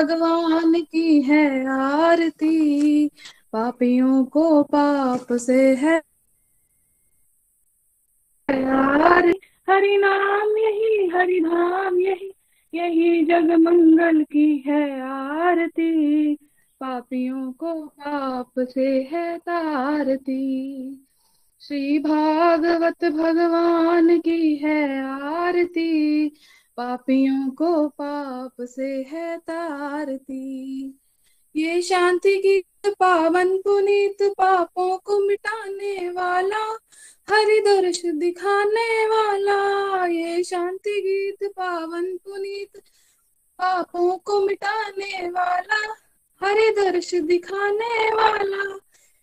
भगवान की है आरती, पापियों को पाप से है। हरि नाम यही, हरि धाम यही यही जग मंगल की है आरती। पापियों को पाप से है तारती। श्री भागवत भगवान की है आरती। पापियों को पाप से है तारती। ये शांति गीत पावन पुनीत पापों को मिटाने वाला, हरि दर्श दिखाने वाला। ये शांति गीत पावन पुनीत पापों को मिटाने वाला, हरि दर्श दिखाने वाला।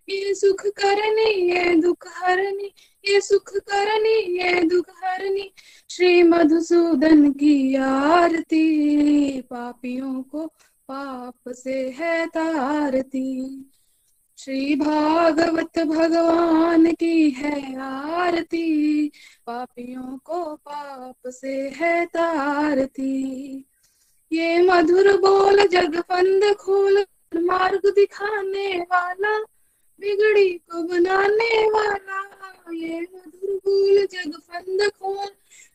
ये सुख करनी, ये दुख हरनी सुख करनी, ये दुख हरनी। श्री मधुसूदन की आरती, पापियों को पाप से है तारती। श्री भागवत भगवान की है आरती, पापियों को पाप से है तारती। ये मधुर बोल जगफंद खोल, मार्ग दिखाने वाला बिगड़ी को बनाने वाला, ये मधुर बोल जगफंद खोल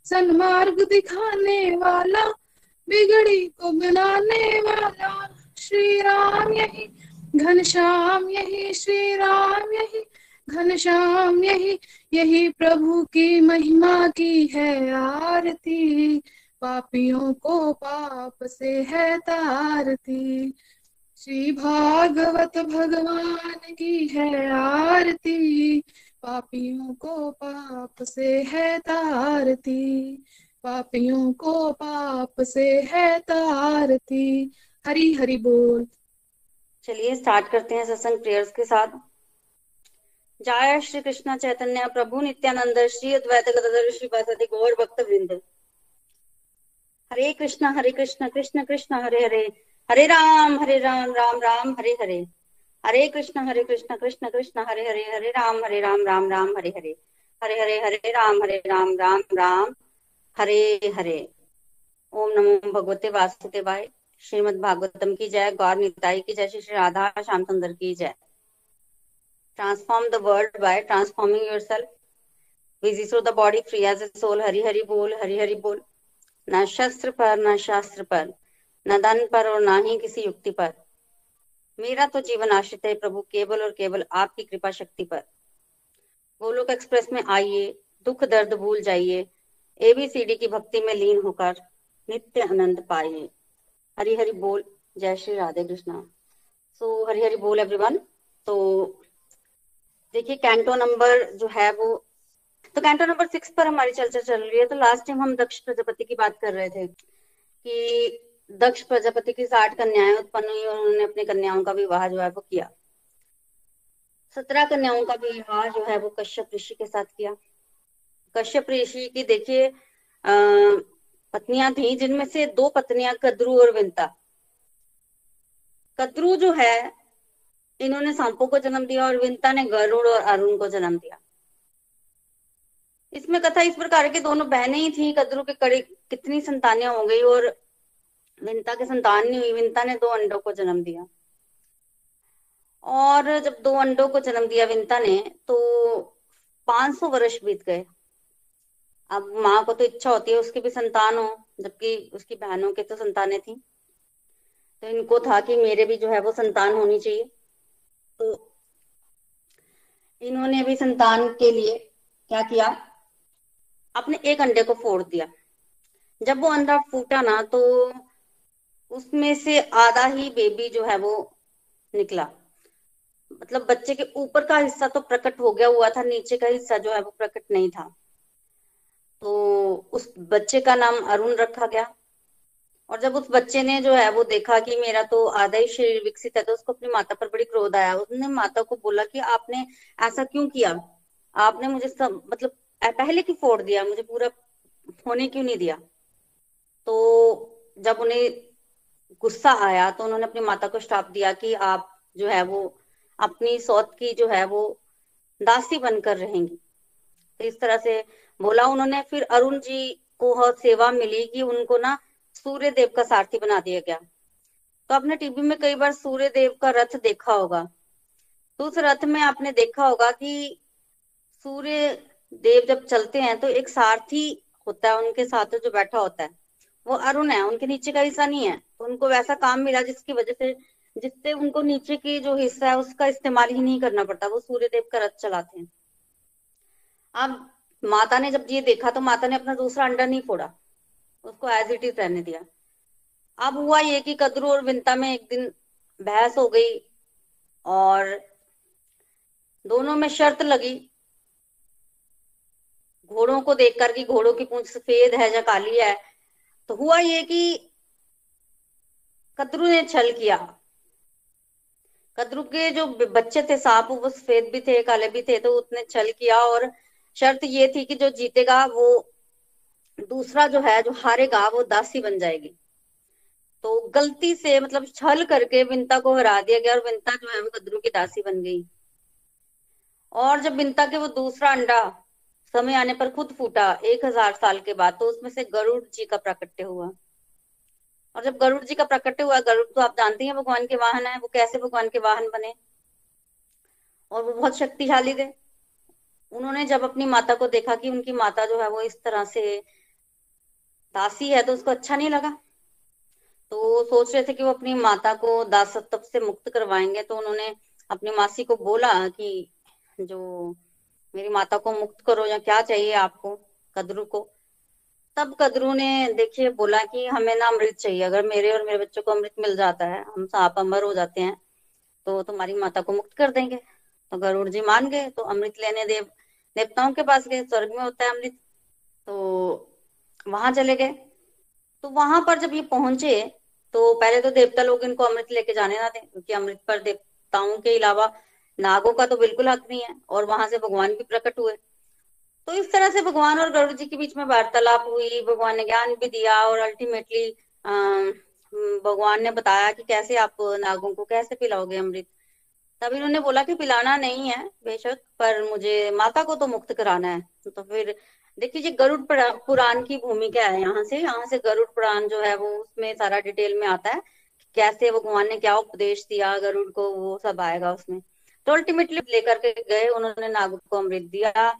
सन्मार्ग दिखाने वाला, बिगड़ी को बनाने वाला। श्री राम यही घनश्याम यही श्री राम यही घनश्याम यही यही प्रभु की महिमा की है आरती। पापियों को पाप से है तारती। श्री भागवत भगवान की है आरती। पापियों को पाप से है तारती। पापियों को पाप से है तारती। हरी हरि बोल। चलिए स्टार्ट करते हैं सत्संग प्रेयर्स के साथ। जय श्री कृष्ण चैतन्य प्रभु नित्यानंद श्री अद्वैत गदाधर श्री गौर भक्त वृंद हरे कृष्ण हरे कृष्ण कृष्ण कृष्ण, हरे हरे। हरे राम हरे राम राम राम, हरे हरे। हरे कृष्ण हरे कृष्ण कृष्ण कृष्ण, हरे हरे हरे राम हरे राम राम राम, हरे हरे। हरे हरे हरे राम हरे राम राम राम, हरे हरे। ओम नमो भगवते वासुदेवाय। श्रीमद भागवतम की जय। गौर निताई की जय। श्री श्री राधा श्याम सुंदर की जय। Transform the world by transforming yourself busy through the body free as a soul Hari Hari बोल, हरि हरि बोल। न शस्त्र पर, न शास्त्र पर। न धन पर और ना ही किसी युक्ति पर। मेरा तो जीवन आश्रित है प्रभु केवल और केवल आपकी कृपा शक्ति पर। गोलोक एक्सप्रेस में आइए दुख दर्द भूल जाइए एबीसीडी की भक्ति में लीन होकर नित्य आनंद पाइए। हरि हरि बोल जय श्री राधे कृष्णा। सो so, हरि हरि बोल एवरीवन तो देखिए कैंटो नंबर जो है वो तो कैंटो नंबर सिक्स पर हमारी चर्चा चल रही है तो लास्ट टाइम हम दक्ष प्रजापति की बात कर रहे थे कि दक्ष प्रजापति की साठ कन्याएँ उत्पन्न हुई और उन्होंने अपनी कन्याओं का विवाह जो है वो किया। सत्रह कन्याओं का विवाह जो है वो कश्यप ऋषि के साथ किया। कश्यप ऋषि की देखिए पत्नियाँ थी, जिनमें से दो पत्नियाँ कद्रू और विंता। कद्रू जो है, इन्होंने सांपों को जन्म दिया और विंता ने गरुड़ और अरुण को जन्म दिया। इसमें कथा इस प्रकार की दोनों बहनें ही थी, कद्रू के कड़ी कितनी संतानें हो गई और विंता के संतान नहीं हुई। विंता ने दो अंडों को जन्म दिया। और जब दो अंडों को जन्म दिया विंता ने तो 500 वर्ष बीत गए। अब माँ को तो इच्छा होती है उसकी भी संतान हो, जबकि उसकी बहनों के तो संतानें थी। तो इनको था कि मेरे भी जो है वो संतान होनी चाहिए। तो इन्होंने भी संतान के लिए क्या किया? अपने एक अंडे को फोड़ दिया। जब वो अंडा फूटा ना तो उसमें से आधा ही बेबी जो है वो निकला। मतलब बच्चे के ऊपर का हिस्सा तो प्रकट हो गया हुआ था, नीचे का हिस्सा जो है वो प्रकट नहीं था। तो उस बच्चे का नाम अरुण रखा गया। और जब उस बच्चे ने जो है वो देखा कि मेरा तो आधा ही शरीर विकसित है तो उसको अपनी माता पर बड़ी क्रोध आया। उसने माता को बोला कि आपने ऐसा क्यों किया? आपने मुझे सब मतलब पहले क्यों फोड़ दिया? मुझे पूरा होने क्यों नहीं दिया? तो जब उन्हें गुस्सा आया तो उन्होंने अपनी माता को श्राप दिया कि आप जो है वो अपनी सौत की जो है वो दासी बनकर रहेंगी। तो इस तरह से बोला उन्होंने, फिर अरुण जी को सेवा मिली कि उनको ना सूर्य देव का सारथी बना दिया गया। तो आपने टीवी में कई बार सूर्य देव का रथ देखा होगा। तो उस रथ में आपने देखा होगा कि सूर्य देव जब चलते हैं तो एक सारथी होता है, उनके साथ जो बैठा होता है। वो अरुण है, उनके नीचे का हिस्सा नहीं है। उनको वैसा काम मिला जिसकी वजह से, जिससे उनको नीचे की जो हिस्सा है, उसका इस्तेमाल ही नहीं करना पड़ता। वो सूर्य देव का रथ चलाते हैं। अब माता ने जब ये देखा तो माता ने अपना दूसरा अंडा नहीं फोड़ा। उसको एज इट इज़ रहने दिया। अब हुआ ये कि कदरू और विंता में एक दिन बहस हो गई और दोनों में शर्त लगी। घोड़ों को देखकर कि घोड़ों की पूंछ सफ़ेद है या काली है तो हुआ ये कि कदरू ने छल किया। कदरू के जो बच्चे थे सांप वो सफ़ेद भी थे, काले भी थे तो उसने छल किया और शर्त ये थी कि जो जीतेगा, वो दूसरा जो है, जो हारेगा, वो दासी बन जाएगी। तो गलती से मतलब छल करके बिंता को हरा दिया गया और बिंता जो है, वो कदरू की दासी बन गई। और जब बिंता के वो दूसरा अंडा समय आने पर खुद फूटा एक हज़ार साल के बाद तो उसमें से गरुड़ जी का प्राकट्य हुआ। और जब गरुड़ जी का प्राकट्य हुआ, गरुड़ तो आप जानते हैं भगवान के वाहन है, वो कैसे भगवान के वाहन बने? और वो बहुत शक्तिशाली थे। उन्होंने जब अपनी माता को देखा कि उनकी माता जो है वो इस तरह से दासी है तो उसको अच्छा नहीं लगा। तो सोच रहे थे कि वो अपनी माता को दासत्व से मुक्त करवाएँगे तो उन्होंने अपनी मासी को बोला कि जो मेरी माता को मुक्त करो या क्या चाहिए आपको? कदरू को। तब कदरू ने देखिए, बोला कि हमें ना अमृत चाहिए। अगर मेरे और मेरे बच्चों को अमृत मिल जाता है, हम साप अमर हो जाते हैं तो तुम्हारी माता को मुक्त कर देंगे। तो गरुड़ जी मान गए तो अमृत लेने देव, देवताओं के पास गए। स्वर्ग में होता है अमृत। तो वहाँ चले गए। तो वहाँ पर जब ये पहुँचे तो पहले तो देवता लोग इनको अमृत लेके जाने ना थे क्योंकि अमृत पर देवताओं के अलावा नागों का तो बिल्कुल हक नहीं है, और वहाँ से भगवान भी प्रकट हुए। तो इस तरह से भगवान और गरुड़ जी के बीच में वार्तालाप हुई, भगवान ने ज्ञान भी दिया, और अल्टीमेटली भगवान ने बताया कि कैसे आप नागों को कैसे पिलाओगे अमृत। तब इन्होंने बोला कि पिलाना नहीं है, बेशक, पर मुझे माता को तो मुक्त कराना है। तो फिर, देखिए गरुड़ पुराण की भूमिका है यहाँ से। यहाँ से गरुड़ पुराण जो है वो उसमें सारा डिटेल में आता है कैसे भगवान ने क्या उपदेश दिया, गरुड़ को, वो सब आएगा उसमें। तो अल्टीमेटली लेकर के गए, उन्होंने नागुर को अमृत दिया।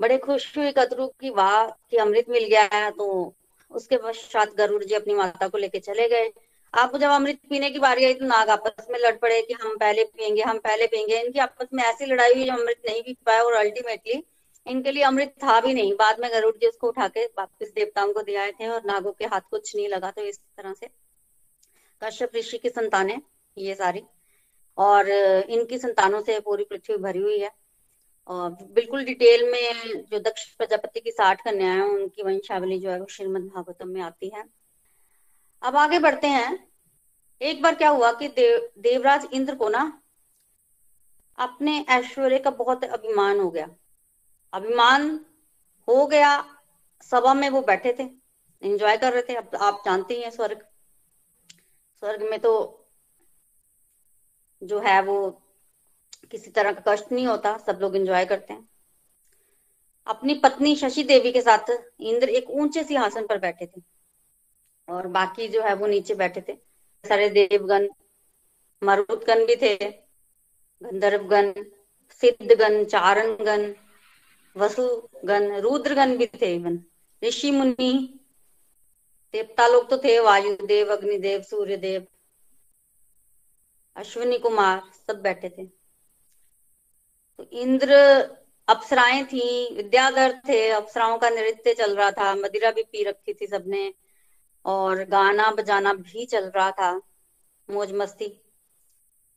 बड़े खुश हुए कदरू की वाह, कि अमृत मिल गया है तो उसके पश्चात गरुड़ जी अपनी माता को लेके चले गए। आप जब अमृत पीने की बारी आई तो नाग आपस में लड़ पड़े कि हम पहले पियेंगे, हम पहले पियेंगे। इनकी आपस में ऐसी लड़ाई हुई, जो अमृत नहीं पी पाए, और अल्टीमेटली इनके लिए अमृत था भी नहीं। बाद में गरुड़ जी उसको उठा के वापिस देवताओं को दिया थे, और नागों के हाथ कुछ नहीं लगा तो इस तरह से कश्यप ऋषि की संतानें, ये सारी। और इनकी संतानों से पूरी पृथ्वी भरी हुई है। और बिल्कुल डिटेल में जो दक्ष प्रजापति की साठ कन्या है, उनकी वंशावली जो है वो श्रीमद भागवतम में आती है। अब आगे बढ़ते हैं। एक बार क्या हुआ कि देव, देवराज इंद्र को ना अपने ऐश्वर्य का बहुत अभिमान हो गया। अभिमान हो गया, सभा में वो बैठे थे, एंजॉय कर रहे थे। अब आप जानते ही हैं स्वर्ग। स्वर्ग में तो जो है वो किसी तरह का कष्ट नहीं होता, सब लोग एंजॉय करते हैं। अपनी पत्नी शशि देवी के साथ इंद्र एक ऊँचे सिंहासन पर बैठे थे और बाकी जो है वो नीचे बैठे थे। सारे देवगण, मरुदगण भी थे, गंधर्वगण, सिद्धगण, चारणगण, वसुगण, रुद्रगण भी थे इवन ऋषि मुनि, देवता लोग तो थे, वायुदेव, अग्निदेव, सूर्यदेव। अश्विनी कुमार सब बैठे थे। तो इंद्र अप्सराएँ थी, विद्याधर थे, अप्सराओं का नृत्य चल रहा था, मदिरा भी पी रखी थी सबने, और गाना बजाना भी चल रहा था, मौज मस्ती।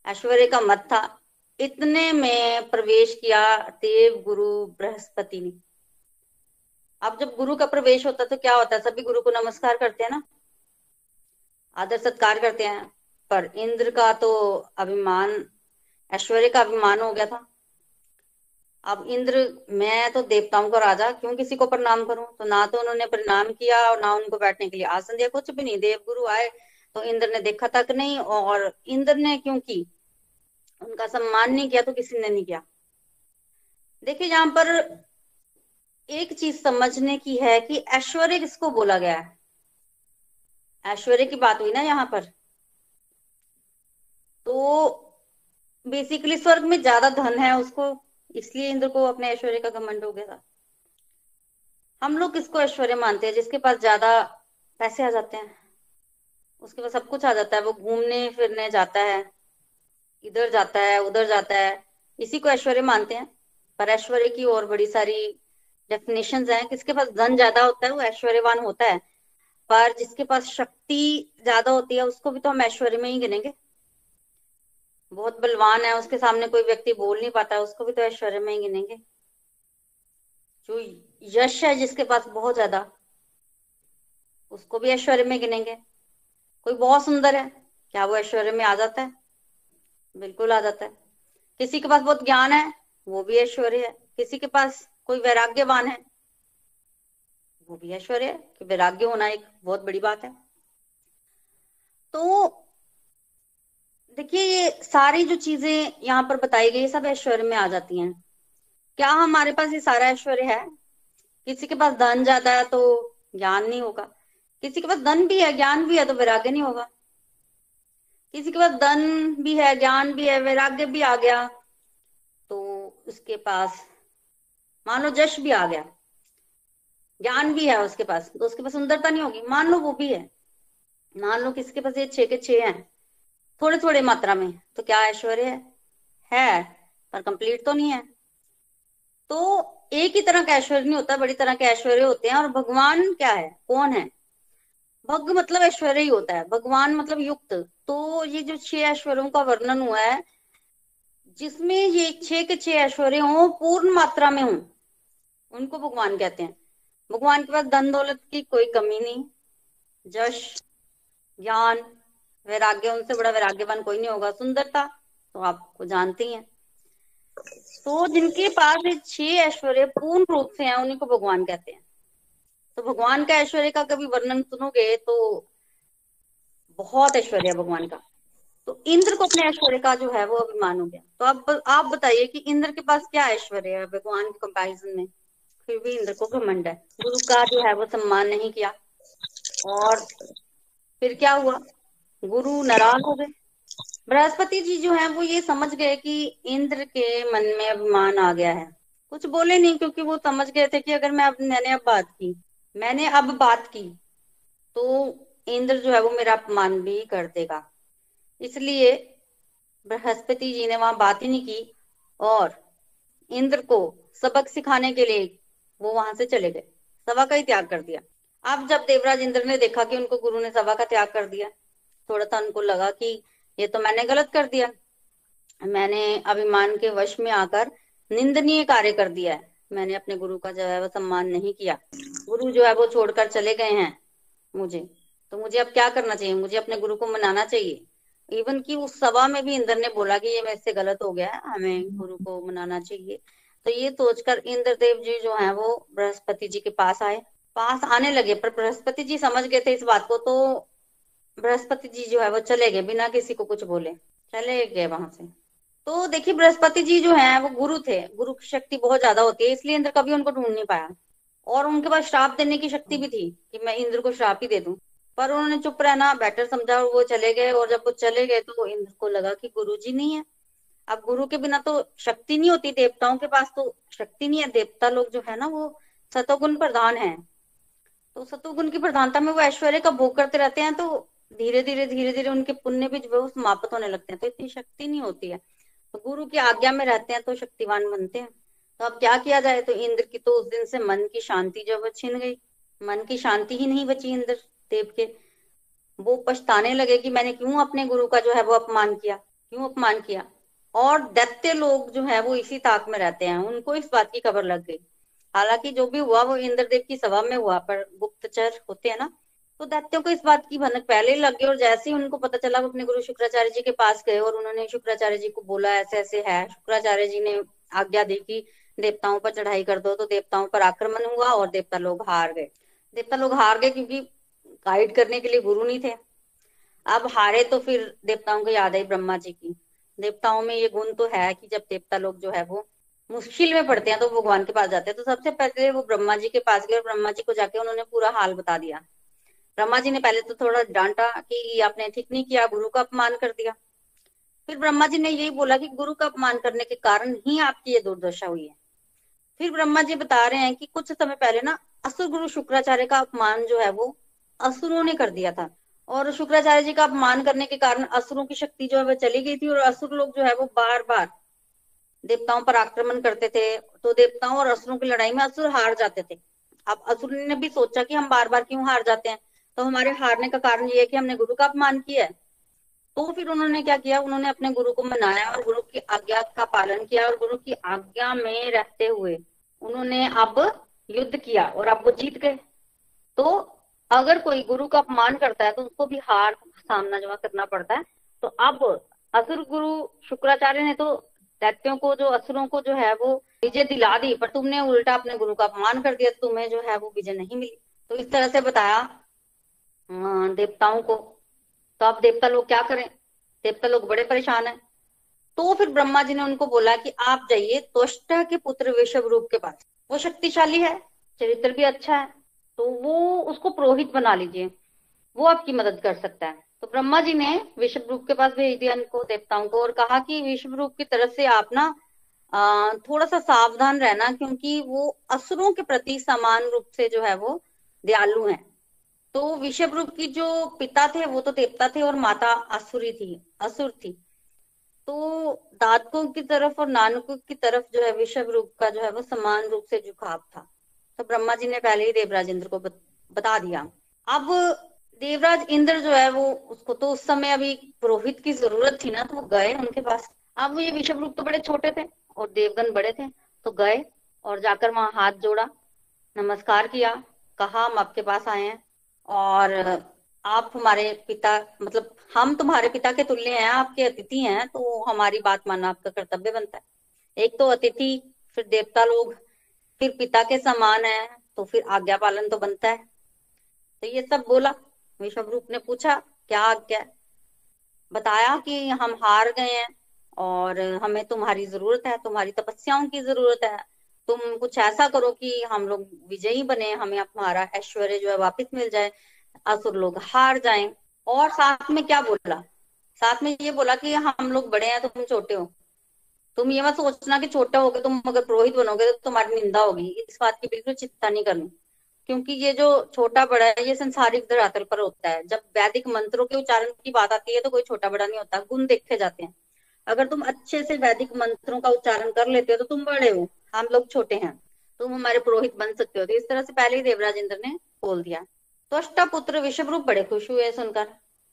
ऐश्वर्य का मत था। इतने में प्रवेश किया देव गुरु बृहस्पति ने। अब जब गुरु का प्रवेश होता तो क्या होता? है सभी गुरु को नमस्कार करते हैं ना? आदर सत्कार करते हैं। पर इंद्र का तो अभिमान, ऐश्वर्य का अभिमान हो गया था। अब इंद्र, मैं तो देवताओं का राजा, क्यों किसी को प्रणाम करूँ? तो ना तो उन्होंने प्रणाम किया और ना उनको बैठने के लिए आसन दिया, कुछ भी नहीं। देव गुरु आए तो इंद्र ने देखा तक नहीं और इंद्र ने क्योंकि उनका सम्मान नहीं किया तो किसी ने नहीं किया। देखिए, यहाँ पर एक चीज़ समझने की है कि ऐश्वर्य किसको बोला गया है? ऐश्वर्य की बात हुई ना यहाँ पर। तो बेसिकली स्वर्ग में ज़्यादा धन है उसको, इसलिए इंद्र को अपने ऐश्वर्य का घमंड हो गया था। हम लोग किसको ऐश्वर्य मानते हैं? जिसके पास ज़्यादा पैसे आ जाते हैं। उसके पास सब कुछ आ जाता है। वो घूमने, फिरने जाता है। इधर जाता है, उधर जाता है। इसी को ऐश्वर्य मानते हैं। पर ऐश्वर्य की और बड़ी सारी डेफिनेशन हैं। किसके पास धन ज़्यादा होता है, वो ऐश्वर्यवान होता है। पर जिसके पास शक्ति ज़्यादा होती है, उसको भी तो हम ऐश्वर्य में ही गिनेंगे। बहुत बलवान है, उसके सामने कोई व्यक्ति बोल नहीं पाता, उसको भी तो ऐश्वर्य में ही गिनेंगे। जो यश है जिसके पास बहुत ज़्यादा, उसको भी ऐश्वर्य में गिनेंगे। कोई बहुत सुंदर है, क्या वो ऐश्वर्य में आ जाता है? बिल्कुल आ जाता है। किसी के पास बहुत ज्ञान है, वो भी ऐश्वर्य है। किसी के पास कोई वैराग्यवान है, वो भी ऐश्वर्य है। कि वैराग्य होना एक बहुत बड़ी बात है। तो देखिए, ये सारी जो चीज़ें यहाँ पर बताई गई सब ऐश्वर्य में आ जाती हैं। क्या हमारे पास ये सारा ऐश्वर्य है? किसी के पास धन ज़्यादा है तो ज्ञान नहीं होगा। किसी के पास धन भी है, ज्ञान भी है तो वैराग्य नहीं होगा। किसी के पास धन भी है, ज्ञान भी है, वैराग्य भी आ गया तो उसके पास, मान लो जश भी आ गया। ज्ञान भी है उसके पास तो उसके पास सुंदरता नहीं होगी। मान लो वो भी है। मान लो किसके पास ये छे के छह हैं। थोड़े थोड़े मात्रा में। तो क्या ऐश्वर्य है? है पर कंप्लीट तो नहीं है। तो एक ही तरह का ऐश्वर्य नहीं होता, बड़ी तरह के ऐश्वर्य होते हैं। और भगवान क्या है? कौन है? भग मतलब ऐश्वर्य ही होता है। भगवान मतलब युक्त। तो ये जो छह ऐश्वर्यों का वर्णन हुआ है, जिसमें ये छह के छह ऐश्वर्य हो पूर्ण मात्रा में हो, उनको भगवान कहते हैं। भगवान के पास धन दौलत की कोई कमी नहीं। जश, ज्ञान वैराग्य, उनसे बड़ा वैराग्यवान कोई नहीं होगा। सुंदरता तो आपको जानती हैं। तो जिनके पास ये छह ऐश्वर्य पूर्ण रूप से हैं, उन्हीं को भगवान कहते हैं। तो भगवान का ऐश्वर्य का कभी वर्णन सुनोगे तो बहुत ऐश्वर्य है भगवान का। तो इंद्र को अपने ऐश्वर्य का जो है, वो अभिमान हो गया। तो अब, आप बताइए कि इंद्र के पास क्या ऐश्वर्य है भगवान के कंपैरिजन में? फिर भी इंद्र को घमंड है। गुरु का जो है, वो सम्मान नहीं किया। और फिर क्या हुआ? गुरु नाराज़ हो गए। बृहस्पति जी जो है, वो ये समझ गए कि इंद्र के मन में अभिमान आ गया है। कुछ बोले नहीं, क्योंकि वो समझ गए थे कि अगर मैं अब, मैंने अब बात की, मैंने अब बात की तो इंद्र जो है वो मेरा अपमान भी कर देगा। इसलिए बृहस्पति जी ने वहाँ बात ही नहीं की, और इंद्र को सबक सिखाने के लिए वो वहाँ से चले गए। सभा का ही त्याग कर दिया। अब जब देवराज इंद्र ने देखा कि उनको गुरु ने सभा का त्याग कर दिया थोड़ा सा उनको लगा कि ये तो मैंने गलत कर दिया। मैंने अभिमान के वश में आकर निंदनीय कार्य कर दिया है। मैंने अपने गुरु का जो है वो सम्मान नहीं किया। गुरु जो है वो छोड़कर चले गए हैं मुझे। तो मुझे अब क्या करना चाहिए? मुझे अपने गुरु को मनाना चाहिए। इवन की उस सभा में भी इंद्र ने बोला कि ये मेरे से गलत हो गया है, हमें गुरु को मनाना चाहिए। तो ये सोचकर इंद्रदेव जी जो है वो बृहस्पति जी के पास आए। पास आने लगे, पर बृहस्पति जी समझ गए थे इस बात को तो बृहस्पति जी जो है वो चले गए, बिना किसी को कुछ बोले, चले गए वहाँ से। तो देखिए, बृहस्पति जी जो है, वो गुरु थे, गुरु की शक्ति बहुत ज़्यादा होती है, इसलिए इंद्र कभी उनको ढूंढ नहीं पाया। और उनके पास श्राप देने की शक्ति भी थी कि मैं इंद्र को श्राप ही दे दूँ। पर उन्होंने चुप रहना बेटर समझा और वो चले गए, और जब वो चले गए तो इंद्र को लगा कि गुरु जी नहीं है। अब गुरु के बिना तो शक्ति नहीं होती, देवताओं के पास तो शक्ति नहीं है। देवता लोग जो है ना, वो सतोगुण प्रधान है। तो सतोगुण की प्रधानता में वो ऐश्वर्य का भोग करते रहते हैं तो धीरे धीरे धीरे धीरे उनके पुण्य भी जो समाप्त होने लगते हैं। तो इतनी शक्ति नहीं होती है। तो गुरु की आज्ञा में रहते हैं तो शक्तिवान बनते हैं। तो अब क्या किया जाए? तो इंद्र की तो उस दिन से मन की शांति जो है छिन गई। मन की शांति ही नहीं बची इंद्र देव के। वो पछताने लगे कि मैंने क्यों अपने गुरु का जो है, वो अपमान किया? क्यों अपमान किया? और दैत्य लोग जो है, वो इसी ताक में रहते हैं। उनको इस बात की खबर लग गई। हालाँकि जो भी हुआ, वो इंद्रदेव की सभा में हुआ, पर गुप्तचर होते हैं ना तो दैत्यों को इस बात की भनक पहले ही लग गई और जैसे ही उनको पता चला वो अपने गुरु शुक्राचार्य जी के पास गए और उन्होंने शुक्राचार्य जी को बोला ऐसे ऐसे है। शुक्राचार्य जी ने आज्ञा दी कि देवताओं पर चढ़ाई कर दो। तो देवताओं पर आक्रमण हुआ और देवता लोग हार गए। देवता लोग हार गए क्योंकि गाइड करने के लिए गुरु नहीं थे। अब हारे तो फिर देवताओं को याद आई ब्रह्मा जी की। देवताओं में ये गुण तो है कि जब देवता लोग जो है वो मुश्किल में पड़ते हैं तो भगवान के पास जाते हैं। तो सबसे पहले वो ब्रह्मा जी के पास गए और ब्रह्मा जी को जाके उन्होंने पूरा हाल बता दिया। ब्रह्मा जी ने पहले तो थोड़ा डांटा कि आपने ठीक नहीं किया, गुरु का अपमान कर दिया। फिर ब्रह्मा जी ने यही बोला कि गुरु का अपमान करने के कारण ही आपकी ये दुर्दशा हुई है। फिर ब्रह्मा जी बता रहे हैं कि कुछ समय पहले ना असुर गुरु शुक्राचार्य का अपमान जो है वो असुरों ने कर दिया था। और शुक्राचार्य जी का अपमान करने के कारण असुरों की शक्ति जो है वो चली गई थी और असुर लोग जो है वो बार बार देवताओं पर आक्रमण करते थे। तो देवताओं और असुरों की लड़ाई में असुर हार जाते थे। अब असुर ने भी सोचा कि हम बार बार क्यों हार जाते हैं? तो हमारे हारने का कारण ये है कि हमने गुरु का अपमान किया है। तो फिर उन्होंने क्या किया? उन्होंने अपने गुरु को मनाया और गुरु की आज्ञा का पालन किया और गुरु की आज्ञा में रहते हुए उन्होंने अब युद्ध किया और अब वो जीत गए। तो अगर कोई गुरु का अपमान करता है तो उसको भी हार सामना जमा करना पड़ता है। तो अब असुर गुरु शुक्राचार्य ने तो दैत्यों को जो असुरों को जो है वो विजय दिला दी, पर तुमने उल्टा अपने गुरु का अपमान कर दिया, तुम्हें जो है वो विजय नहीं मिली। तो इस तरह से बताया देवताओं को। तो अब देवता लोग क्या करें? देवता लोग बड़े परेशान है। तो फिर ब्रह्मा जी ने उनको बोला कि आप जाइए त्वष्टा के पुत्र विषव रूप के पास। वो शक्तिशाली है, चरित्र भी अच्छा है तो वो उसको पुरोहित बना लीजिए। वो आपकी मदद कर सकता है। तो ब्रह्मा जी ने विश्व रूप के पास भेज दिया इनको, देवताओं को, और कहा कि विश्व रूप की तरफ़ से आप ना थोड़ा सा सावधान रहना, क्योंकि वो असुरों के प्रति समान रूप से जो है वो दयालु हैं। तो विषभ रूप की जो पिता थे, वो तो देवता थे और माता असुरी थी, असुर थी। तो दादकों की तरफ़ और नानकों की तरफ़ जो है विषभ रूप का जो है, वो समान रूप से झुकाव था। तो ब्रह्मा जी ने पहले ही देवराज इंद्र को बता दिया। अब देवराज इंद्र जो है, वो उसको तो उस समय अभी पुरोहित की ज़रूरत थी ना तो वो गए उनके पास। अब ये विषभ रूप तो बड़े छोटे थे और देवगन बड़े थे तो गए और जाकर वहाँ हाथ जोड़ा, नमस्कार किया, कहा, हम आपके पास आए हैं। और आप हमारे पिता मतलब हम तुम्हारे पिता के तुल्य हैं, आपके अतिथि हैं तो हमारी बात मानना आपका कर्तव्य बनता है। एक तो अतिथि, फिर देवता लोग, फिर पिता के समान है तो फिर आज्ञा पालन तो बनता है। तो ये सब बोला, विश्व रूप ने पूछा, क्या आज्ञा बताया कि हम हार गए हैं, और हमें तुम्हारी ज़रूरत है, तुम्हारी तपस्याओं की ज़रूरत है। तुम कुछ ऐसा करो कि हम लोग विजयी बने, हमें हमारा ऐश्वर्य जो है वापिस मिल जाए, असुर लोग हार जाएँ। और साथ में क्या बोला? साथ में ये बोला कि हम लोग बड़े हैं, तुम छोटे हो। तुम ये मत सोचना कि छोटा हो गए तुम अगर पुरोहित बनोगे तो तुम्हारी निंदा होगी। इस बात की बिल्कुल चिंता नहीं करनी। क्योंकि ये जो छोटा बड़ा है, ये संसारिक धरातल पर होता है। जब वैदिक मंत्रों के उच्चारण की बात आती है तो कोई छोटा बड़ा नहीं होता, गुण देखे जाते हैं। अगर तुम अच्छे से वैदिक मंत्रों का उच्चारण कर लेते हो तो तुम बड़े हो। हम लोग छोटे हैं, तुम हमारे पुरोहित बन सकते हो। तो इस तरह से पहले ही देवराज इंद्र ने बोल दिया। तो अष्टापुत्र विषभ रूप बड़े खुश हुए सुनकर।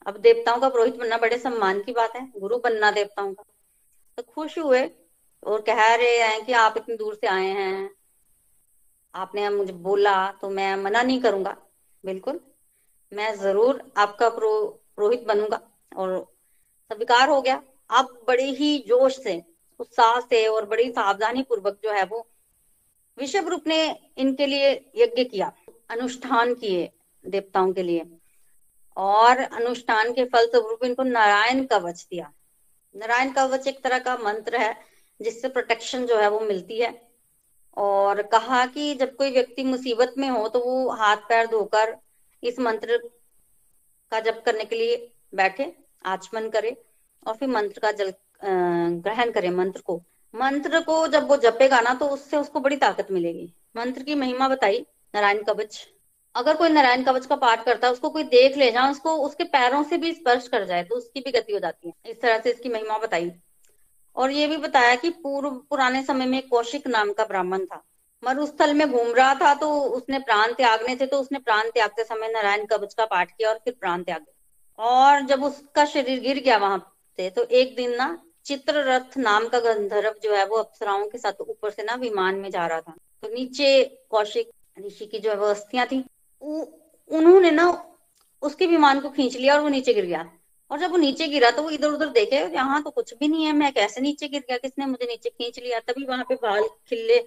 अब देवताओं का पुरोहित बनना बड़े सम्मान की बात है। गुरु बनना देवताओं का। तो खुश हुए और कह रहे हैं कि आप इतनी दूर से आए हैं। आपने मुझे बोला तो मैं मना नहीं करूँगा। बिल्कुल, मैं ज़रूर आपका पुरोहित बनूँगा। और स्वीकार हो गया। अब बड़े ही जोश से उत्साह से और बड़ी सावधानी पूर्वक जो है वो विषभ रूप ने इनके लिए यज्ञ किया, अनुष्ठान किए देवताओं के लिए। और अनुष्ठान के फल स्वरूप इनको नारायण कवच दिया। नारायण कवच एक तरह का मंत्र है, जिससे प्रोटेक्शन जो है वो मिलती है। और कहा कि जब कोई व्यक्ति मुसीबत में हो तो वो हाथ पैर धोकर इस मंत्र का जप करने के लिए बैठे, आचमन करे और फिर मंत्र का जल ग्रहण करे मंत्र को। मंत्र को जब वो जपेगा ना तो उससे उसको बड़ी ताकत मिलेगी। मंत्र की महिमा बताई, नारायण कवच। अगर कोई नारायण कवच का पाठ करता है, उसको कोई देख ले जाए उसको उसके पैरों से भी स्पर्श कर जाए तो उसकी भी गति हो जाती है। इस तरह से इसकी महिमा बताई। और ये भी बताया कि पूर्व, पुराने समय में कौशिक नाम का ब्राह्मण था। मरुस्थल में घूम रहा था तो उसने प्राण त्यागने थे तो उसने प्राण त्यागते समय नारायण कवच का पाठ किया और फिर प्राण त्याग। और जब उसका शरीर गिर गया वहाँ से तो एक दिन ना चित्ररथ नाम का गंधर्व जो है वो अप्सराओं के साथ ऊपर से ना विमान में जा रहा था। तो नीचे कौशिक ऋषि की जो है वो अस्थियाँ थी उन्होंने ना उसके विमान को खींच लिया और वो नीचे गिर गया। और जब वो नीचे गिरा तो वो इधर उधर देखे, यहाँ तो कुछ भी नहीं है, मैं कैसे नीचे गिर गया? किसने मुझे नीचे खींच लिया? तभी वहाँ पे बाल खिल्ले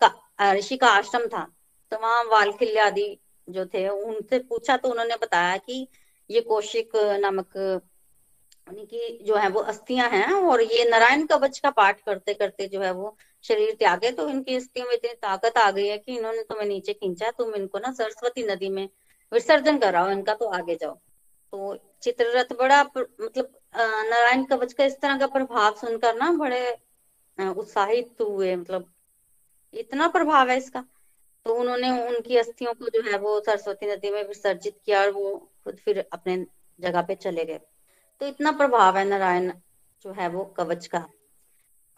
का ऋषि का आश्रम था। तो वहाँ बाल खिल्ले आदि जो थे, उनसे पूछा तो उन्होंने बताया कि ये कौशिक नामक की जो है वो अस्थियाँ हैं और ये नारायण कवच का पाठ करते करते जो है वो शरीर त्यागे तो इनकी अस्थियों में इतनी ताकत आ गई है कि इन्होंने तुम्हें नीचे खींचा, तुम इनको ना सरस्वती नदी में विसर्जन कराओ, इनका तो आगे जाओ। तो चित्ररथ बड़ा मतलब नारायण कवच का इस तरह का प्रभाव सुनकर ना बड़े उत्साहित हुए मतलब इतना प्रभाव है इसका। तो उन्होंने उनकी अस्थियों को जो है वो सरस्वती नदी में विसर्जित किया और वो खुद फिर अपने जगह पे चले गए। तो इतना प्रभाव है नारायण जो है वो कवच का।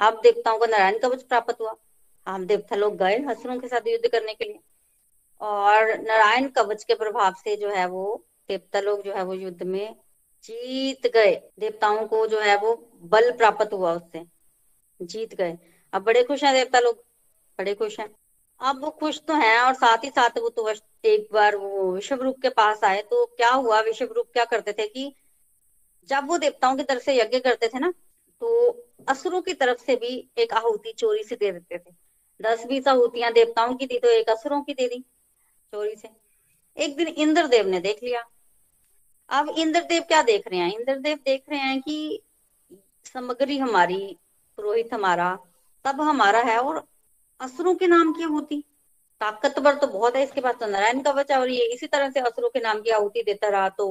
आप देवताओं को नारायण कवच प्राप्त हुआ। हम देवता लोग गए हसुरों के साथ युद्ध करने के लिए। और नारायण कवच के प्रभाव से जो है वो देवता लोग जो है वो युद्ध में जीत गए। देवताओं को जो है वो बल प्राप्त हुआ उससे। जीत गए। अब बड़े खुश हैं देवता लोग। बड़े खुश हैं। अब वो खुश तो हैं और साथ ही साथ वो तो एक बार वो विश्व रूप के पास आए तो क्या हुआ? विश्व रूप क्या करते थे कि जब वो देवताओं की तरफ़ से यज्ञ करते थे ना तो असुरों की तरफ़ से भी एक आहुति चोरी से दे देते थे। दस बीस आहुतियाँ देवताओं की दी तो एक असुरों की दे दी चोरी से। एक दिन इंद्रदेव ने देख लिया। अब इंद्रदेव क्या देख रहे हैं? इंद्रदेव देख रहे हैं कि सामग्री हमारी, पुरोहित हमारा तब हमारा है और असुरों के नाम की आहुति। ताकतवर तो बहुत है, इसके पास तो नारायण कवच और ये इसी तरह से असुरों के नाम की आहुति देता रहा तो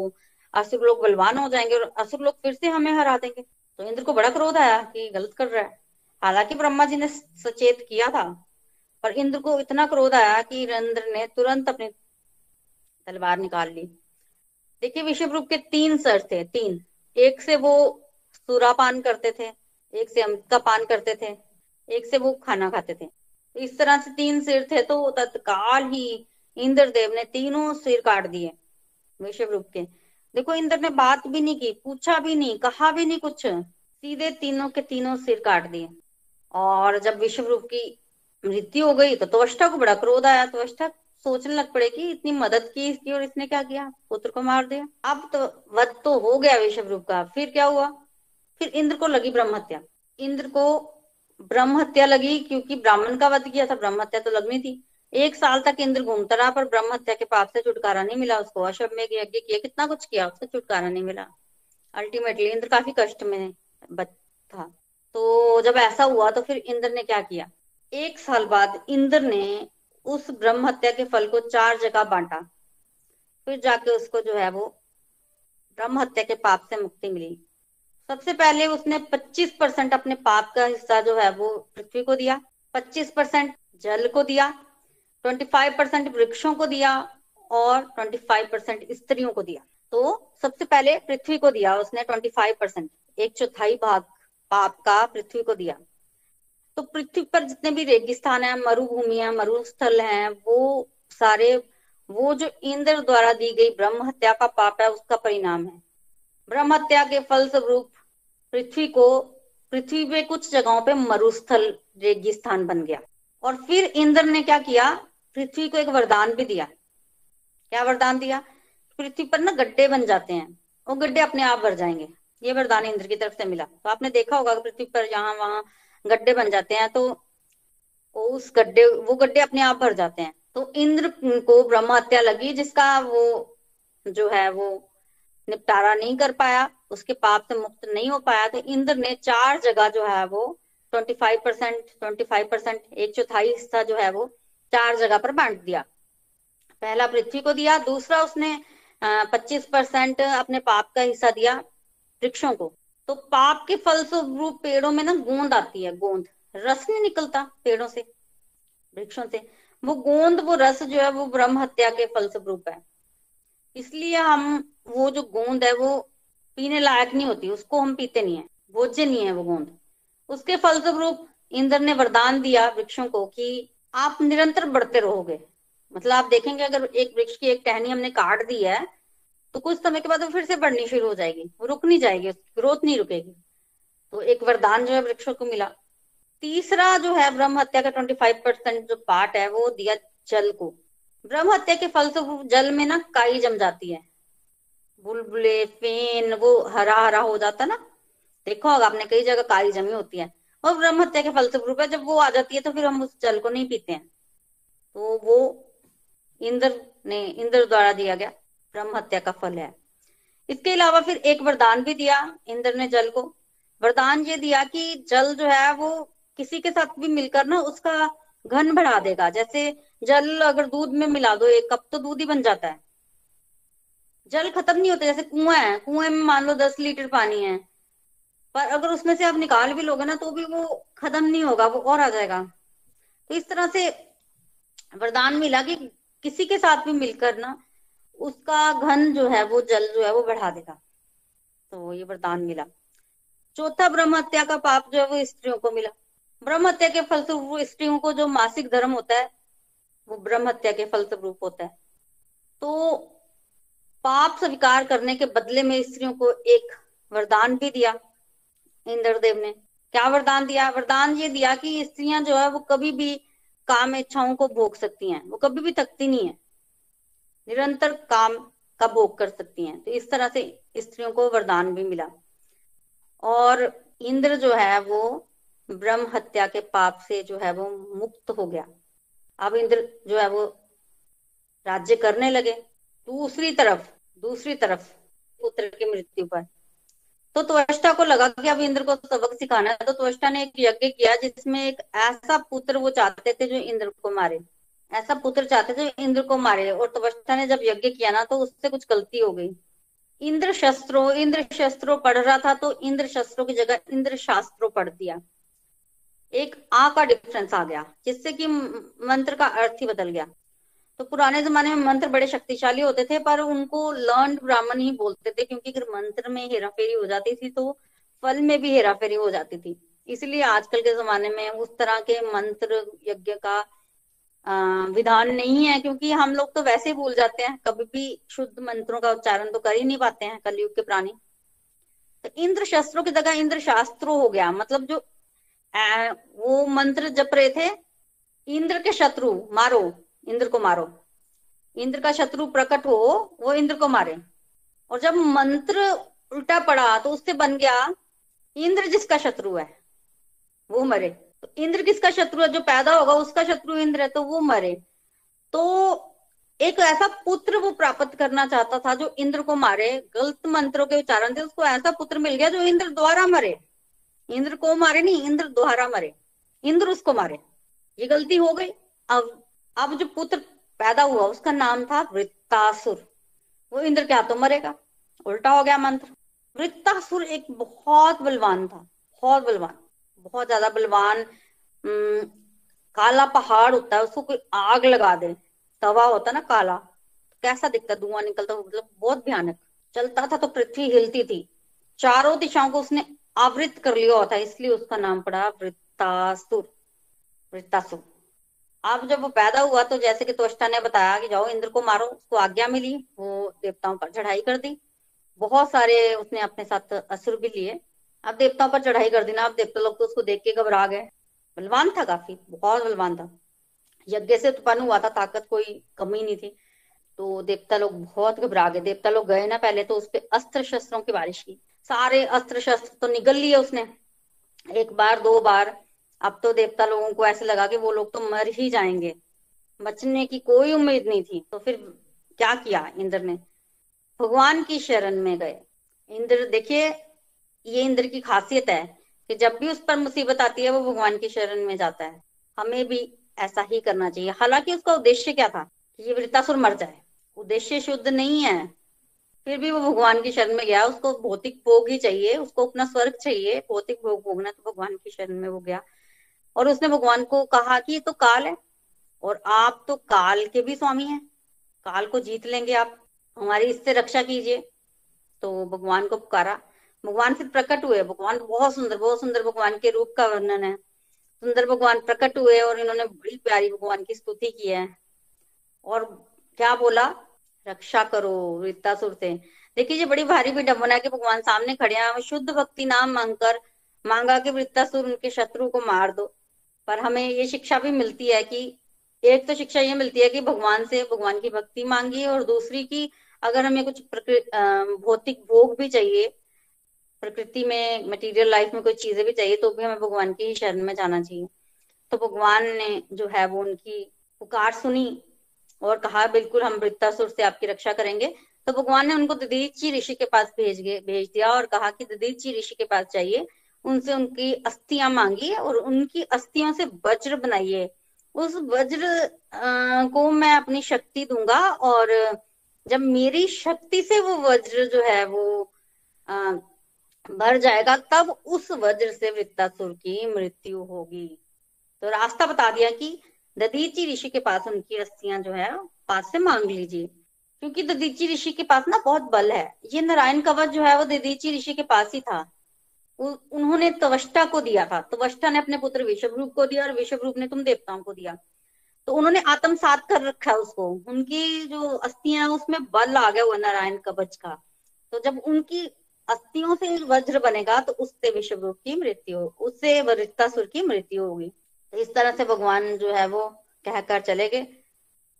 असुर लोग बलवान हो जाएँगे और असुर लोग फिर से हमें हरा देंगे। तो इंद्र को बड़ा क्रोध आया कि गलत कर रहा है। हालाँकि ब्रह्मा जी ने सचेत किया था, पर इंद्र को इतना क्रोध आया कि इंद्र ने तुरंत अपनी तलवार निकाल ली। देखिए विषय रूप के तीन सर थे, तीन। एक से वो सूरापान करते थे, एक से अमृत का पान करते थे, एक से वो खाना खाते थे। तो इस तरह से तीन सिर थे तो तत्काल ही इंद्रदेव ने तीनों सिर काट दिए विश्व रूप के। देखो, इंद्र ने बात भी नहीं की, पूछा भी नहीं, कहा भी नहीं कुछ। सीधे तीनों के तीनों सिर काट दिए। और जब विश्व रूप की मृत्यु हो गई तो त्वष्टा को बड़ा क्रोध आया त्वष्टा सोचने लग पड़े कि इतनी मदद की इसकी और इसने क्या किया? पुत्र को मार दिया। अब तो वध तो हो गया विश्व रूप का। फिर क्या हुआ? फिर इंद्र को लगी ब्रह्म हत्या। इंद्र को ब्रह्म हत्या लगी क्योंकि ब्राह्मण का वध किया था। ब्रह्म हत्या तो लगनी थी। एक साल तक इंद्र घूमता रहा, पर ब्रह्म हत्या के पाप से छुटकारा नहीं मिला उसको। अशब में यज्ञ किया कितना कुछ किया उससे छुटकारा नहीं मिला। अल्टीमेटली इंद्र काफ़ी कष्ट में था। तो जब ऐसा हुआ तो फिर इंद्र ने क्या किया? एक साल बाद इंद्र ने उस ब्रह्म हत्या के फल को चार जगह बांटा। फिर जाके उसको जो है वो ब्रह्म हत्या के पाप से मुक्ति मिली। सबसे पहले उसने 25 परसेंट अपने पाप का हिस्सा जो है वो पृथ्वी को दिया 25 परसेंट जल को दिया 25 परसेंट वृक्षों को दिया और 25 परसेंट स्त्रियों को दिया। तो सबसे पहले पृथ्वी को दिया उसने 25 परसेंट एक चौथाई भाग पाप का पृथ्वी को दिया। तो पृथ्वी पर जितने भी रेगिस्तान है, मरुभूमि है, मरुस्थल है, वो सारे, वो जो इंद्र द्वारा दी गई ब्रह्म हत्या का पाप है, उसका परिणाम है। ब्रह्म हत्या के फल स्वरूप पृथ्वी को, पृथ्वी पे कुछ जगहों पे मरुस्थल रेगिस्तान बन गया। और फिर इंद्र ने क्या किया? पृथ्वी को एक वरदान भी दिया। क्या वरदान दिया? पृथ्वी पर ना गड्ढे बन जाते हैं। वो गड्ढे अपने आप भर जाएँगे। ये वरदान इंद्र की तरफ़ से मिला। तो आपने देखा होगा पृथ्वी पर यहाँ वहाँ गड्ढे बन जाते हैं तो उस गड्ढे, वो गड्ढे अपने आप भर जाते हैं। तो इंद्र को ब्रह्म हत्या लगी, जिसका वो जो है, वो निपटारा नहीं कर पाया, उसके पाप से मुक्त नहीं हो पाया तो इंद्र ने चार जगह जो है, वो twenty five percent twenty five percent एक चौथाई हिस्सा जो है, वो चार जगह पर बांट दिया। पहला पृथ्वी को दिया, दूसरा उसने पच्चीस परसेंट अपने पाप का हिस्सा दिया वृक्षों को। तो पाप के फल स्वरूप पेड़ों में ना गोंद आती है, गोंद। रस नहीं निकलता पेड़ों से, वृक्षों से। वो गोंद, वो रस जो है, वो ब्रह्म हत्या के फल स्वरूप है। इसलिए हम, वो जो गोंद है, वो पीने लायक नहीं होती, उसको हम पीते नहीं है। भोज्य नहीं है वो गोंद। उसके फलस्वरूप इंद्र ने वरदान दिया वृक्षों को कि आप निरंतर बढ़ते रहोगे। मतलब आप देखेंगे, अगर एक वृक्ष की एक टहनी हमने काट दी है तो कुछ समय के बाद वो फिर से बढ़नी शुरू हो जाएगी वो रुक नहीं जाएगी, ग्रोथ नहीं रुकेगी। तो एक वरदान जो है वृक्षों को मिला। तीसरा जो है ब्रह्म हत्या का ट्वेंटी फाइव परसेंट जो पार्ट है, वो दिया जल को। ब्रह्म हत्या के फल से जल में ना काई जम जाती है। बुलबुले, फेन, वो हरा हरा हो जाता ना। देखो होगा आपने कई जगह काई जमी होती है। और ब्रह्म हत्या के फल स्वरूप है। जब वो आ जाती है तो फिर हम उस जल को नहीं पीते हैं। तो वो इंद्र ने, इंद्र द्वारा दिया गया ब्रह्म हत्या का फल है। इसके अलावा फिर एक वरदान भी दिया इंद्र ने जल को। वरदान ये दिया कि जल जो है वो किसी के साथ भी मिलकर ना उसका घन बढ़ा देगा। जैसे जल अगर दूध में मिला दो, एक कप तो दूध ही बन जाता है। जल खत्म नहीं होता। जैसे कुआँ है, कुएँ में मान लो दस लीटर पानी है पर अगर उसमें से आप निकाल भी लोगे ना तो भी वो खत्म नहीं होगा, वो और आ जाएगा। तो इस तरह से वरदान मिला कि किसी के साथ भी मिलकर ना, उसका घन जो है, वो जल जो है, वो बढ़ा देगा। तो ये वरदान मिला। चौथा ब्रह्म हत्या का पाप जो है, वो स्त्रियों को मिला। ब्रह्म हत्या के फलस्वरूप स्त्रियों को जो मासिक धर्म होता है, वो ब्रह्म हत्या के फलस्वरूप होता है। तो पाप स्वीकार करने के बदले में स्त्रियों को एक वरदान भी दिया। इंद्रदेव ने। क्या वरदान दिया? वरदान ये दिया कि स्त्रियाँ जो है, वो कभी भी काम इच्छाओं को भोग सकती हैं। वो कभी भी थकती नहीं है। निरंतर काम का भोग कर सकती हैं। तो इस तरह से स्त्रियों को वरदान भी मिला। और इंद्र जो है, वो ब्रह्म हत्या के पाप से जो है, वो मुक्त हो गया। अब इंद्र जो है, वो राज्य करने लगे। दूसरी तरफ़ दूसरी तरफ़ पुत्र की मृत्यु पर। तो त्वष्टा को लगा कि अब इंद्र को सबक सिखाना है। तो त्वष्टा ने एक यज्ञ किया जिसमें एक ऐसा पुत्र वो चाहते थे जो इंद्र को मारे। ऐसा पुत्र चाहते थे जो इंद्र को मारे। और त्वष्टा ने जब यज्ञ किया ना तो उससे कुछ गलती हो गई। इंद्र शस्त्रों इंद्र शस्त्रों पढ़ रहा था तो इंद्र शस्त्रों की जगह इंद्र शास्त्रों पढ़ दिया। एक आ का डिफरेंस आ गया, जिससे कि मंत्र का अर्थ ही बदल गया। तो पुराने जमाने में मंत्र बड़े शक्तिशाली होते थे पर उनको लर्न ब्राह्मण ही बोलते थे क्योंकि अगर मंत्र में हेराफेरी हो जाती थी तो फल में भी हेराफेरी हो जाती थी। इसलिए आजकल के जमाने में उस तरह के मंत्र यज्ञ का विधान नहीं है क्योंकि हम लोग तो वैसे भूल जाते हैं। कभी भी शुद्ध मंत्रों का उच्चारण तो कर ही नहीं पाते हैं कलयुग के प्राणी। तो इंद्र शस्त्रों की जगह इंद्र शास्त्रों हो गया। मतलब जो आ, वो मंत्र जप रहे थे इंद्र के शत्रु मारो। इंद्र को मारो। इंद्र का शत्रु प्रकट हो, वो इंद्र को मारे। और जब मंत्र उल्टा पड़ा तो उससे बन गया, इंद्र जिसका शत्रु है, वो मरे। तो इंद्र किसका शत्रु है? जो पैदा होगा, उसका शत्रु इंद्र है तो वो मरे। तो एक ऐसा पुत्र वो प्राप्त करना चाहता था, जो इंद्र को मारे। गलत मंत्रों के उच्चारण से उसको ऐसा पुत्र मिल गया, जो इंद्र द्वारा मरे। इंद्र को मारे नहीं, इंद्र द्वारा मरे। इंद्र उसको मारे। ये गलती हो गई। अब अब जो पुत्र पैदा हुआ, उसका नाम था वृत्तासुर। वो इंद्र क्या तो मरेगा? उल्टा हो गया मंत्र। वृत्तासुर एक बहुत बलवान था, बहुत बलवान, बहुत ज़्यादा बलवान काला पहाड़ होता है, उसको कोई आग लगा दे, तवा होता ना काला कैसा दिखता धुआँ निकलता मतलब बहुत भयानक। चलता था तो पृथ्वी हिलती थी। चारों दिशाओं को उसने आवृत कर लिया होता इसलिए उसका नाम पड़ा वृत्तासुर। वृत्तासुर। अब जब वो पैदा हुआ तो जैसे कि त्वष्टा ने बताया कि जाओ इंद्र को मारो, उसको आज्ञा मिली, वो देवताओं पर चढ़ाई कर दी। बहुत सारे उसने अपने साथ असुर भी लिए। अब देवताओं पर चढ़ाई कर दी ना, अब देवता लोग तो उसको देख के घबरा गए। बलवान था काफ़ी, बहुत बलवान था। यज्ञ से उत्पन्न हुआ था, ताकत कोई कमी नहीं थी। तो देवता लोग बहुत घबरा गए। देवता लोग गए ना पहले तो उस पर अस्त्र शस्त्रों की बारिश की। सारे अस्त्र शस्त्र तो निगल लिए उसने। एक बार, दो बार अब तो देवता लोगों को ऐसे लगा कि वो लोग तो मर ही जाएँगे। बचने की कोई उम्मीद नहीं थी। तो फिर क्या किया इंद्र ने? भगवान की शरण में गए। इंद्र, देखिए, ये इंद्र की खासियत है कि जब भी उस पर मुसीबत आती है, वो भगवान की शरण में जाता है। हमें भी ऐसा ही करना चाहिए। हालाँकि उसका उद्देश्य क्या था? कि ये वृतासुर मर जाए। उद्देश्य शुद्ध नहीं है। फिर भी वो भगवान की शरण में गया। उसको भौतिक भोग ही चाहिए। उसको अपना स्वर्ग चाहिए। भौतिक भोग भोगना तो भगवान की शरण में वो गया। और उसने भगवान को कहा कि ये तो काल है और आप तो काल के भी स्वामी हैं। काल को जीत लेंगे आप। हमारी इससे रक्षा कीजिए। तो भगवान को पुकारा। भगवान फिर प्रकट हुए। भगवान बहुत सुंदर बहुत सुंदर भगवान के रूप का वर्णन है। सुंदर भगवान प्रकट हुए और इन्होंने बड़ी प्यारी भगवान की स्तुति की है। और क्या बोला? रक्षा करो वृत्तासुर से देखिए बड़ी भारी विडम्बना है कि भगवान सामने खड़े हैं। शुद्ध भक्ति नाम मांगकर मांगा कि वृत्तासुर उनके शत्रु को मार दो। पर हमें ये शिक्षा भी मिलती है कि एक तो शिक्षा ये मिलती है कि भगवान से, भगवान की भक्ति मांगी और दूसरी की अगर हमें कुछ भौतिक भोग भी चाहिए, प्रकृति में मटेरियल लाइफ में कोई चीज़ें भी चाहिए तो भी हमें भगवान की ही शरण में जाना चाहिए। तो भगवान ने जो है वो उनकी पुकार सुनी और कहा, बिल्कुल हम वृत्तासुर से आपकी रक्षा करेंगे। तो भगवान ने उनको ददीची ऋषि के पास भेज गए, भेज दिया और कहा कि ददीची ऋषि के पास जाइए। उनसे उनकी अस्थियाँ मांगी और उनकी अस्थियों से वज्र बनाइए। उस वज्र को मैं अपनी शक्ति दूँगा और जब मेरी शक्ति से वो वज्र जो है वो भर जाएगा, तब उस वज्र से वृत्तासुर की मृत्यु होगी। तो रास्ता बता दिया कि ददीची ऋषि के पास उनकी अस्थियाँ जो है, पास से मांग लीजिए। क्योंकि ददीची ऋषि के पास ना बहुत बल है। ये नारायण कवच जो है वो ददीची ऋषि के पास ही था। उन्होंने तवष्टा को दिया था। तवष्टा ने अपने पुत्र विश्वरूप को दिया और विश्वरूप ने तुम देवताओं को दिया। तो उन्होंने आत्मसात कर रखा है उसको। उनकी जो अस्थियाँ उसमें बल आ गया, वो नारायण कवच का। तो जब उनकी अस्थियों से वज्र बनेगा तो उससे विश्वरूप की मृत्यु उससे वरितासुर की मृत्यु होगी। तो इस तरह से भगवान जो है, वो कहकर चले गए।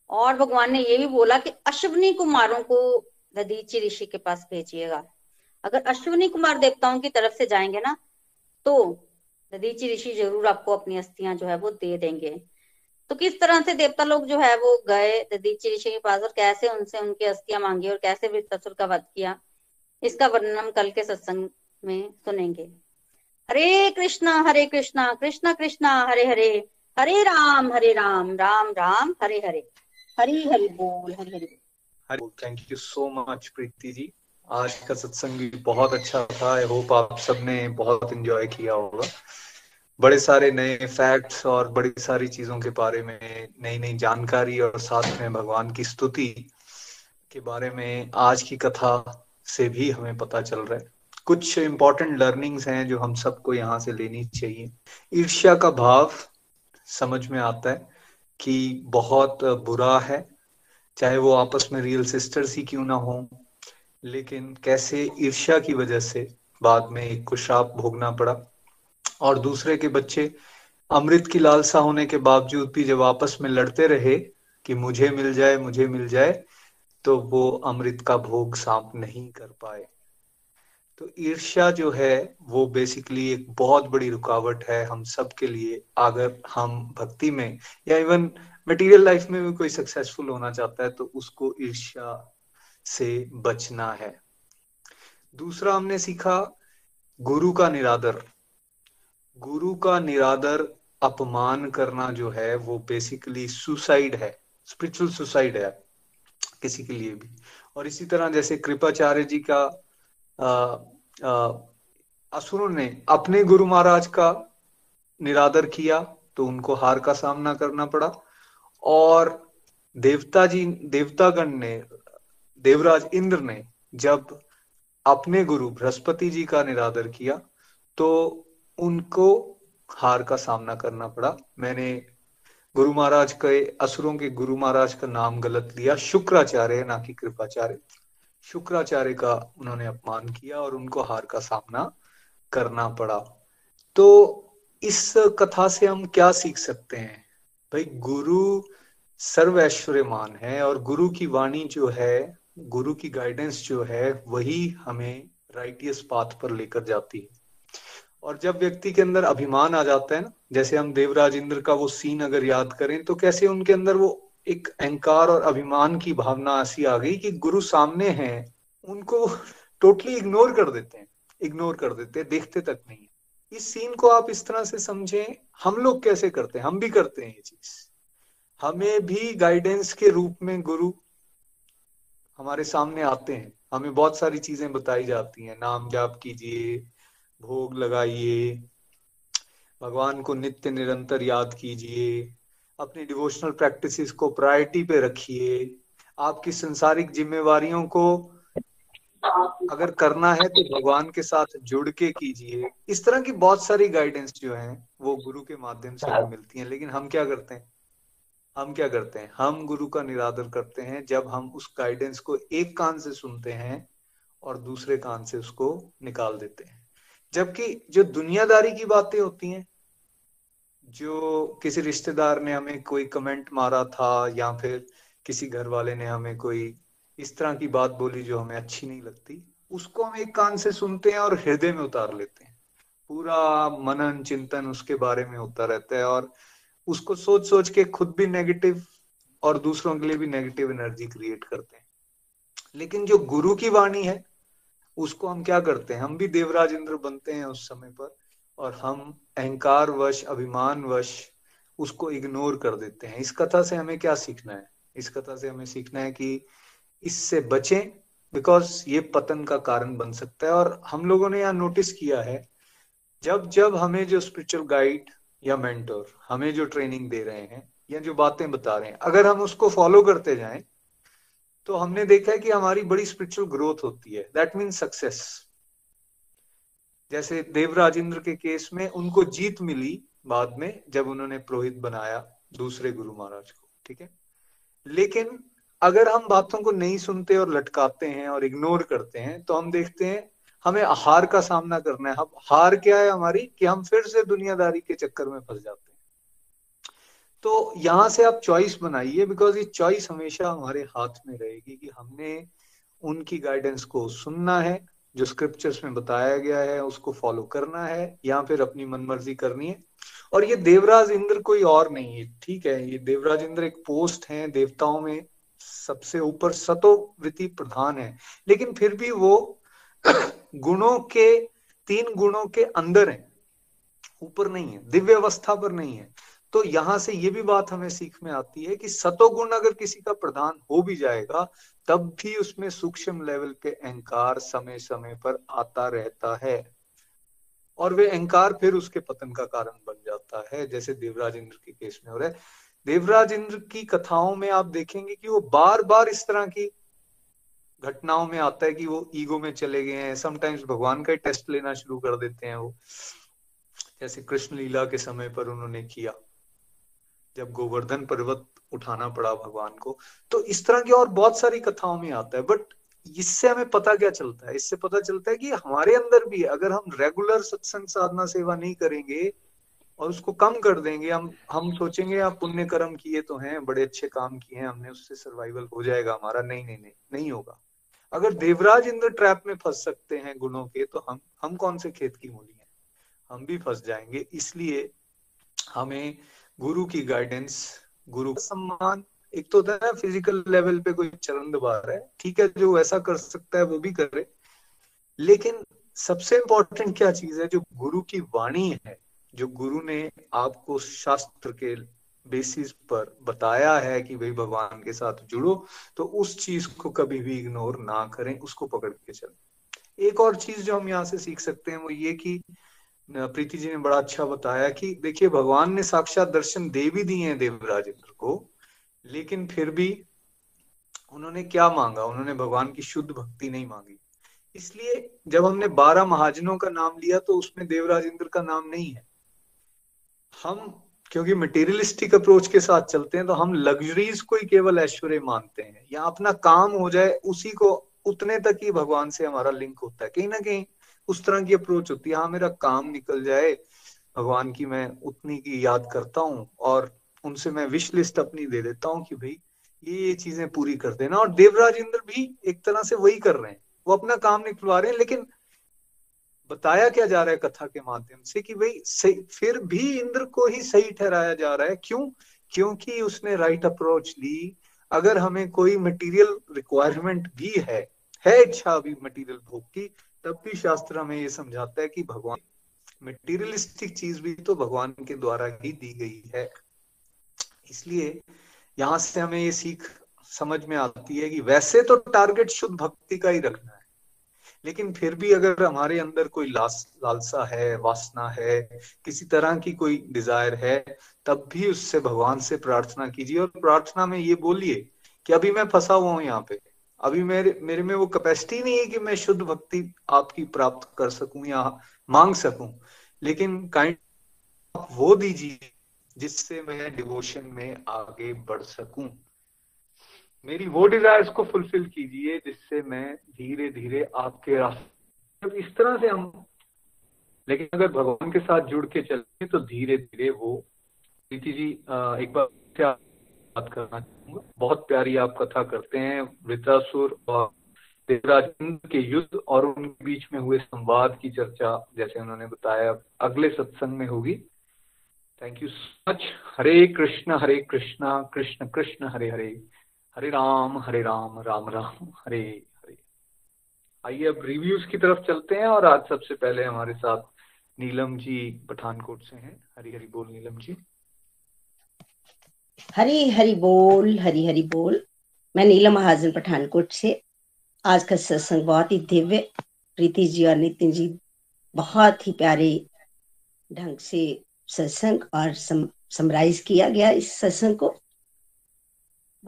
और भगवान ने ये भी बोला कि अश्वनी कुमारों को ददीची ऋषि के पास भेजिएगा। अगर अश्विनी कुमार देवताओं की तरफ़ से जाएँगे ना तो ददीची ऋषि ज़रूर आपको अपनी अस्थियाँ जो है वो दे देंगे। तो किस तरह से देवता लोग जो है वो गए ददीची ऋषि के पास और कैसे उनसे उनकी अस्थियाँ मांगी और कैसे वृत्तासुर का वध किया, इसका वर्णन हम कल के सत्संग में सुनेंगे। हरे कृष्णा हरे कृष्णा कृष्णा कृष्णा, हरे हरे हरे राम हरे राम राम राम, हरे हरे। हरी हरि बोल, Hari Hari. Thank you so much Preeti ji. आज का सत्संग भी बहुत अच्छा था। आई होप आप सबने बहुत एंजॉय किया होगा। बड़े सारे नए फैक्ट्स और बड़ी सारी चीज़ों के बारे में नई नई जानकारी और साथ में भगवान की स्तुति के बारे में आज की कथा से भी हमें पता चल रहा है। कुछ इंपॉर्टेंट लर्निंग्स हैं जो हम सबको यहाँ से लेनी चाहिए। ईर्ष्या का भाव समझ में आता है कि बहुत बुरा है। चाहे वो आपस में रियल सिस्टर्स ही क्यों ना हो लेकिन कैसे ईर्ष्या की वजह से बाद में एक को श्राप भोगना पड़ा। और दूसरे के बच्चे अमृत की लालसा होने के बावजूद भी जब आपस में लड़ते रहे कि मुझे मिल जाए, मुझे मिल जाए तो वो अमृत का भोग सांप नहीं कर पाए। तो ईर्ष्या जो है, वो बेसिकली एक बहुत बड़ी रुकावट है हम सब के लिए। अगर हम भक्ति में या इवन मटेरियल लाइफ में भी कोई सक्सेसफुल होना चाहता है तो उसको ईर्ष्या से बचना है। दूसरा हमने सीखा गुरु का निरादर। गुरु का निरादर अपमान करना जो है, वो बेसिकली सुसाइड है स्पिरिचुअल सुसाइड है, किसी के लिए भी। और इसी तरह जैसे कृपाचार्य जी का असुरों ने अपने गुरु महाराज का निरादर किया तो उनको हार का सामना करना पड़ा। और देवता जी, देवतागण ने देवराज इंद्र ने जब अपने गुरु बृहस्पति जी का निरादर किया तो उनको हार का सामना करना पड़ा। मैंने गुरु महाराज के, असुरों के गुरु महाराज का नाम गलत लिया। शुक्राचार्य, ना कि कृपाचार्य। शुक्राचार्य का उन्होंने अपमान किया और उनको हार का सामना करना पड़ा। तो इस कथा से हम क्या सीख सकते हैं? भाई, गुरु सर्व ऐश्वर्यमान है और गुरु की वाणी जो है गुरु की गाइडेंस जो है, वही हमें राइटियस पाथ पर लेकर जाती है। और जब व्यक्ति के अंदर अभिमान आ जाता है ना, जैसे हम देवराज इंद्र का वो सीन अगर याद करें तो कैसे उनके अंदर वो एक अहंकार और अभिमान की भावना ऐसी आ गई कि गुरु सामने हैं, उनको टोटली इग्नोर कर देते हैं इग्नोर कर देते हैं, देखते तक नहीं इस सीन को आप इस तरह से समझें, हम लोग कैसे करते हैं? हम भी करते हैं ये चीज़। हमें भी गाइडेंस के रूप में गुरु हमारे सामने आते हैं। हमें बहुत सारी चीज़ें बताई जाती हैं। नाम जाप कीजिए, भोग लगाइए, भगवान को नित्य निरंतर याद कीजिए, अपनी डिवोशनल प्रैक्टिसेस को प्रायोरिटी पे रखिए। आपकी संसारिक जिम्मेवारियों को अगर करना है तो भगवान के साथ जुड़ के कीजिए। इस तरह की बहुत सारी गाइडेंस जो है, वो गुरु के माध्यम से हमें मिलती है। लेकिन हम क्या करते हैं? हम क्या करते हैं? हम गुरु का निरादर करते हैं जब हम उस गाइडेंस को एक कान से सुनते हैं और दूसरे कान से उसको निकाल देते हैं। जबकि जो दुनियादारी की बातें होती हैं, जो किसी रिश्तेदार ने हमें कोई कमेंट मारा था या फिर किसी घर वाले ने हमें कोई इस तरह की बात बोली जो हमें अच्छी नहीं लगती, उसको हम एक कान से सुनते हैं और हृदय में उतार लेते हैं। पूरा मनन चिंतन उसके बारे में होता रहता है और उसको सोच सोच के खुद भी नेगेटिव और दूसरों के लिए भी नेगेटिव एनर्जी क्रिएट करते हैं। लेकिन जो गुरु की वाणी है, उसको हम क्या करते हैं? हम भी देवराज इंद्र बनते हैं उस समय पर और हम अहंकार वश अभिमान वश उसको इग्नोर कर देते हैं। इस कथा से हमें क्या सीखना है? इस कथा से हमें सीखना है कि इससे बचें बिकॉज़ ये पतन का कारण बन सकता है। और हम लोगों ने यहाँ नोटिस किया है जब जब हमें जो स्पिरिचुअल गाइड या मेंटोर हमें जो ट्रेनिंग दे रहे हैं या जो बातें बता रहे हैं, अगर हम उसको फॉलो करते जाएँ तो हमने देखा है कि हमारी बड़ी स्पिरिचुअल ग्रोथ होती है। दैट मीन सक्सेस जैसे देवराजेंद्र के केस में उनको जीत मिली बाद में, जब उन्होंने पुरोहित बनाया दूसरे गुरु महाराज को, ठीक है? लेकिन अगर हम बातों को नहीं सुनते और लटकाते हैं और इग्नोर करते हैं तो हम देखते हैं हमें हार का सामना करना है। हम हार क्या है हमारी? कि हम फिर से दुनियादारी के चक्कर में फंस जाते हैं। तो यहाँ से आप चॉइस बनाइए बिकॉज़ ये चॉइस हमेशा हमारे हाथ में रहेगी कि हमने उनकी गाइडेंस को सुनना है, जो स्क्रिप्चर्स में बताया गया है, उसको फॉलो करना है, या फिर अपनी मनमर्जी करनी है। और ये देवराज इंद्र कोई और नहीं है, ठीक है? ये देवराज इंद्र एक पोस्ट है, देवताओं में सबसे ऊपर सतोवृत्ति प्रधान है। लेकिन फिर भी वो गुणों के, तीन गुणों के अंदर है। ऊपर नहीं है, दिव्य अवस्था पर नहीं है। तो यहाँ से ये भी बात हमें सीख में आती है कि सतोगुण अगर किसी का प्रधान हो भी जाएगा, तब भी उसमें सूक्ष्म लेवल के अहंकार समय समय पर आता रहता है। और वे अहंकार फिर उसके पतन का कारण बन जाता है, जैसे देवराज इंद्र के केस में हो रहा है। देवराज इंद्र की कथाओं में आप देखेंगे कि वो बार बार इस तरह की घटनाओं में आता है कि वो ईगो में चले गए हैं। समटाइम्स भगवान का ही टेस्ट लेना शुरू कर देते हैं वो। जैसे कृष्ण लीला के समय पर उन्होंने किया। जब गोवर्धन पर्वत उठाना पड़ा भगवान को तो इस तरह की और बहुत सारी कथाओं में आता है। बट इससे हमें पता क्या चलता है? इससे पता चलता है कि हमारे अंदर भी अगर हम रेगुलर सत्संग साधना सेवा नहीं करेंगे और उसको कम कर देंगे, हम हम सोचेंगे, आप पुण्य कर्म किए तो हैं, बड़े अच्छे काम किए हैं, हमने उससे सर्वाइवल हो जाएगा हमारा। नहीं नहीं नहीं नहीं होगा। अगर देवराज इंद्र ट्रैप में फंस सकते हैं गुणों के तो हम हम कौन से खेत की मूली हैं? हम भी फंस जाएँगे। इसलिए हमें गुरु की गाइडेंस गुरु का सम्मान, एक तो होता है ना फ़िज़िकल लेवल पे कोई चरण दबा रहा है, ठीक है, जो ऐसा कर सकता है, वो भी करे। लेकिन सबसे इंपॉर्टेंट क्या चीज़ है, जो गुरु की वाणी है, जो गुरु ने आपको शास्त्र के बेसिस पर बताया है कि भाई भगवान के साथ जुड़ो तो उस चीज़ को कभी भी इग्नोर ना करें, उसको पकड़ के चलें। एक और चीज़ जो हम यहाँ से सीख सकते हैं, वो ये कि प्रीति जी ने बड़ा अच्छा बताया कि, देखिए, भगवान ने साक्षात दर्शन दे भी दिए हैं देवराज इंद्र को, लेकिन फिर भी उन्होंने क्या मांगा? उन्होंने भगवान की शुद्ध भक्ति नहीं मांगी। इसलिए जब हमने बारह महाजनों का नाम लिया तो उसमें देवराज इंद्र का नाम नहीं है। हम क्योंकि मटेरियलिस्टिक अप्रोच के साथ चलते हैं तो हम लग्जरीज को ही केवल ऐश्वर्य मानते हैं। या अपना काम हो जाए, उसी को उतने तक ही भगवान से हमारा लिंक होता है। कहीं ना कहीं उस तरह की अप्रोच होती है। हाँ मेरा काम निकल जाए, भगवान की मैं उतनी की याद करता हूँ और उनसे मैं विश लिस्ट अपनी दे देता हूँ कि भाई, ये ये चीज़ें पूरी कर देना। और देवराज इंद्र भी एक तरह से वही कर रहे हैं। वो अपना काम निकलवा रहे हैं, लेकिन बताया क्या जा रहा है कथा के माध्यम से कि भाई फिर भी इंद्र को ही सही ठहराया जा रहा है। क्यों? क्योंकि उसने राइट अप्रोच ली। अगर हमें कोई मटेरियल रिक्वायरमेंट भी है है इच्छा अभी मटेरियल भोग की, तब भी शास्त्र हमें ये समझाता है कि भगवान मटेरियलिस्टिक चीज़ भी तो भगवान के द्वारा ही दी गई है। इसलिए यहाँ से हमें ये सीख समझ में आती है कि वैसे तो टारगेट शुद्ध भक्ति का ही रखना है। लेकिन फिर भी अगर हमारे अंदर कोई लास, लालसा है, वासना है, किसी तरह की कोई डिज़ायर है, तब भी उससे भगवान से प्रार्थना कीजिए और प्रार्थना में ये बोलिए कि अभी मैं फंसा हुआ हूँ यहाँ पे। अभी मेरे मेरे में वो कैपेसिटी नहीं है कि मैं शुद्ध भक्ति आपकी प्राप्त कर सकूँ या मांग सकूँ। लेकिन काइंड आप वो दीजिए जिससे मैं डिवोशन में आगे बढ़ सकूँ। मेरी वो डिजायर्स को फुलफिल कीजिए, जिससे मैं धीरे धीरे आपके रास्ते इस तरह से हम लेकिन अगर भगवान के साथ जुड़ के चलते तो धीरे धीरे वो प्रीति जी एक बार बात करना चाहूँगा। बहुत प्यारी आप कथा करते हैं वृतासुर और देवराज के युद्ध और उनके बीच में हुए संवाद की चर्चा, जैसे उन्होंने बताया, अगले सत्संग में होगी। Thank you so much Hare Krishna Hare Krishna Krishna Krishna, Hare Hare. Hare Ram Hare Ram Ram Ram Hare Hare. आइए अब रिव्यूज़ की तरफ़ चलते हैं और आज सबसे पहले हमारे साथ नीलम जी पठानकोट से हैं। हरी हरी बोल नीलम जी। हरी हरी बोल हरी हरी बोल। मैं नीलम महाजन पठानकोट से। आज का सत्संग बहुत ही दिव्य। प्रीति जी और नितिन जी बहुत ही प्यारे ढंग से सत्संग और सम, समराइज किया गया इस सत्संग को।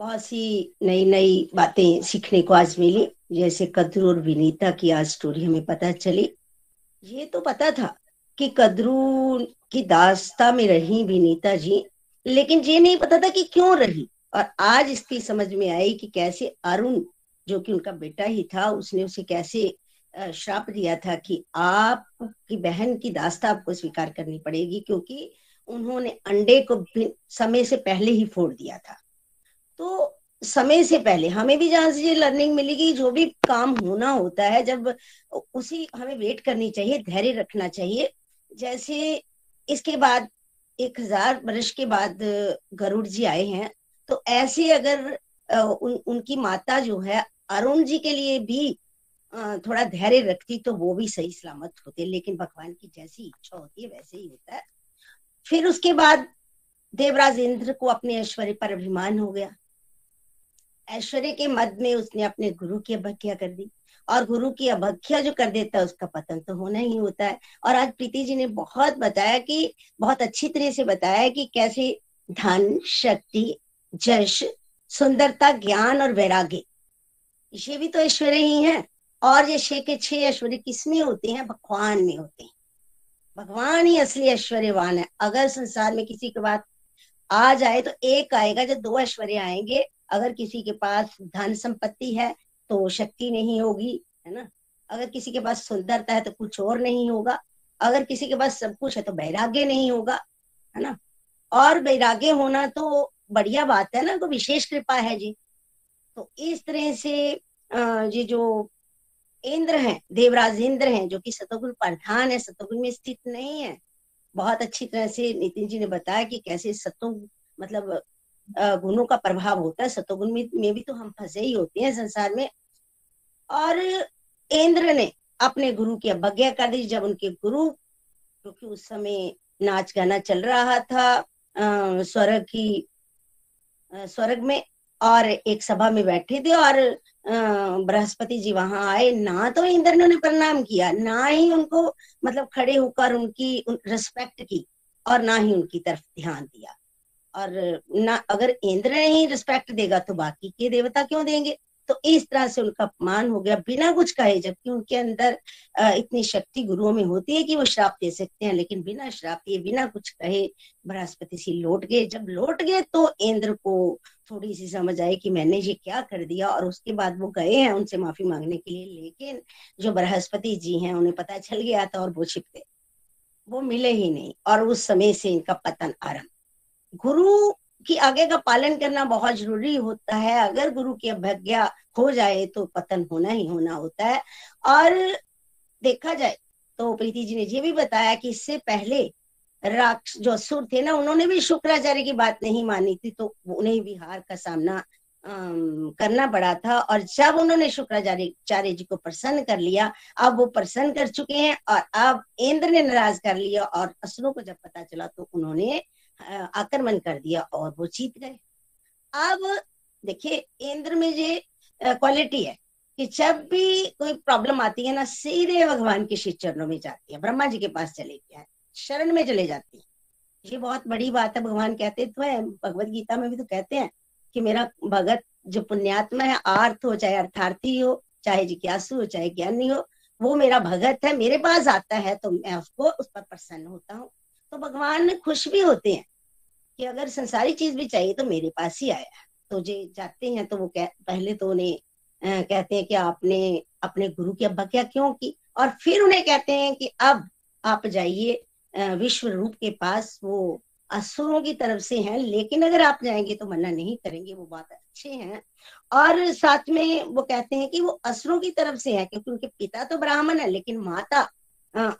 बहुत सी नई नई बातें सीखने को आज मिली, जैसे कद्रू और विनीता की आज स्टोरी हमें पता चली। ये तो पता था कि कद्रू की दास्ता में रही विनीता जी, लेकिन ये नहीं पता था कि क्यों रही। और आज इसकी समझ में आई कि कैसे अरुण, जो कि उनका बेटा ही था, उसने उसे कैसे श्राप दिया था कि आप की बहन की दास्ता आपको स्वीकार करनी पड़ेगी, क्योंकि उन्होंने अंडे को समय से पहले ही फोड़ दिया था। तो समय से पहले हमें भी जहाँ से ये लर्निंग मिलेगी जो भी काम होना होता है जब उसी हमें वेट करनी चाहिए धैर्य रखना चाहिए। जैसे इसके बाद एक हज़ार वर्ष के बाद गरुड़ जी आए हैं तो ऐसे अगर उन, उनकी माता जो है अरुण जी के लिए भी थोड़ा धैर्य रखती तो वो भी सही सलामत होते लेकिन भगवान की जैसी इच्छा होती है वैसे ही होता है। फिर उसके बाद देवराज इंद्र को अपने ऐश्वर्य पर अभिमान हो गया। ऐश्वर्य के मद में उसने अपने गुरु की अवज्ञा कर दी। और गुरु की अवज्ञा जो कर देता है, उसका पतन तो होना ही होता है। और आज प्रीति जी ने बहुत बताया कि, बहुत अच्छी तरह से बताया कि कैसे धन, शक्ति, जश, सुंदरता, ज्ञान और वैराग्य, ये भी तो ऐश्वर्य ही है। और ये छे के छह ऐश्वर्य किसमें होते हैं? भगवान में होते हैं। भगवान ही असली ऐश्वर्यवान है। अगर संसार में किसी के बाद आ जाए तो एक आएगा जब दो ऐश्वर्य आएँगे अगर किसी के पास धन संपत्ति है तो शक्ति नहीं होगी, है ना? अगर किसी के पास सुंदरता है तो कुछ और नहीं होगा। अगर किसी के पास सब कुछ है तो वैराग्य नहीं होगा, है ना? और वैराग्य होना तो बढ़िया बात है ना तो विशेष कृपा है जी। तो इस तरह से ये जो इंद्र हैं, देवराज इंद्र हैं, जो कि सतोगुण प्रधान है, सतोगुण में स्थित नहीं है। बहुत अच्छी तरह से नितिन जी ने बताया कि कैसे सतो मतलब गुणों का प्रभाव होता है सतोगुण में, भी तो हम फंसे ही होते हैं संसार में। और इंद्र ने अपने गुरु की अवज्ञा कर दी। जब उनके गुरु क्योंकि उस समय नाच गाना चल रहा था स्वर्ग की स्वर्ग में और एक सभा में बैठे थे और बृहस्पति जी वहाँ आए। ना तो इंद्र ने प्रणाम किया ना ही उनको मतलब खड़े होकर उनकी रिस्पेक्ट की और ना ही उनकी तरफ़ ध्यान दिया। और ना, अगर इंद्र नहीं रिस्पेक्ट देगा तो बाकी के देवता क्यों देंगे? तो इस तरह से उनका अपमान हो गया बिना कुछ कहे, जबकि उनके अंदर इतनी शक्ति गुरुओं में होती है कि वो श्राप दे सकते हैं, लेकिन बिना श्राप दिए, बिना कुछ कहे, बृहस्पति सी लौट गए। जब लौट गए तो इंद्र को थोड़ी सी समझ आई कि मैंने ये क्या कर दिया, और उसके बाद वो गए हैं उनसे माफ़ी मांगने के लिए। लेकिन जो बृहस्पति जी हैं, उन्हें पता चल गया था और वो छिप गए। वो मिले ही नहीं, और उस समय से इनका पतन आरंभ गुरु की आगे का पालन करना बहुत ज़रूरी होता है। अगर गुरु की अवज्ञा हो जाए तो पतन होना ही होना होता है। और देखा जाए तो प्रीति जी ने ये भी बताया कि इससे पहले राक्ष जो असुर थे ना, उन्होंने भी शुक्राचार्य की बात नहीं मानी थी तो उन्हें भी हार का सामना करना पड़ा था। और जब उन्होंने शुक्राचार्य जी को प्रसन्न कर लिया, अब वो प्रसन्न कर चुके हैं और अब इंद्र ने नाराज़ कर लिया और असुरों को जब पता चला तो उन्होंने आक्रमण कर दिया और वो जीत गए। अब देखिए इंद्र में ये क्वालिटी है कि जब भी कोई प्रॉब्लम आती है ना, सीधे भगवान के श्री चरणों में जाती है, ब्रह्मा जी के पास चले गया शरण में चले जाती है। ये बहुत बड़ी बात है, भगवान कहते तो है, भगवत गीता में भी तो कहते हैं कि मेरा भगत जो पुण्यात्मा है, आर्थ हो, चाहे अर्थार्थी हो, चाहे जिज्ञासु हो, चाहे ज्ञानी हो, वो मेरा भगत है, मेरे पास आता है तो मैं उसको, उस पर प्रसन्न होता हूँ। तो भगवान में खुश भी होते हैं कि अगर संसारी चीज़ भी चाहिए तो मेरे पास ही आया तो जे जाते हैं तो वो कह, पहले तो उन्हें कहते हैं कि आपने अपने गुरु की अवज्ञा क्यों की? और फिर उन्हें कहते हैं कि अब आप जाइए विश्व रूप के पास, वो असुरों की तरफ़ से हैं, लेकिन अगर आप जाएँगे तो मना नहीं करेंगे, वो बात अच्छे हैं। और साथ में वो कहते हैं कि वो असुरों की तरफ़ से है, क्योंकि उनके पिता तो ब्राह्मण है, लेकिन माता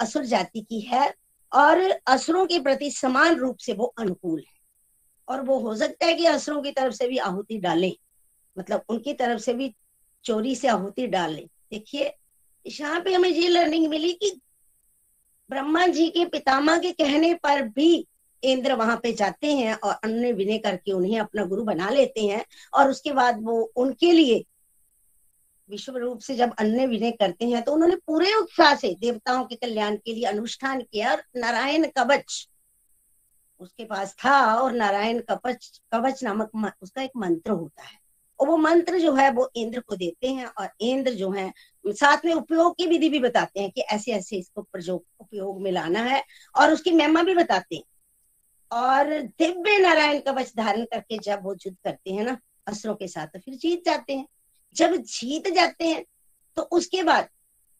असुर जाति की है और असुरों के प्रति समान रूप से वो अनुकूल है। और वो हो सकता है कि असुरों की तरफ़ से भी आहुति डालें मतलब उनकी तरफ़ से भी चोरी से आहुति डालें। देखिए, यहाँ पे हमें ये लर्निंग मिली कि ब्रह्मा जी के पितामह के कहने पर भी इंद्र वहाँ पे जाते हैं और अन्य विनय करके उन्हें अपना गुरु बना लेते हैं और उसके बाद वो उनके लिए विश्व रूप से जब अन्य विनय करते हैं तो उन्होंने पूरे उत्साह से देवताओं के कल्याण के लिए अनुष्ठान किया और नारायण कवच उसके पास था और नारायण कवच कवच नामक उसका एक मंत्र होता है। और वो मंत्र जो है, वो इंद्र को देते हैं और इंद्र जो है, साथ में उपयोग की विधि भी बताते हैं कि ऐसे ऐसे इसको उपयोग में लाना है और उसकी महिमा भी बताते हैं। और दिव्य नारायण कवच धारण करके जब वो युद्ध करते हैं ना, असुरों के साथ तो फिर जीत जाते हैं। जब जीत जाते हैं तो उसके बाद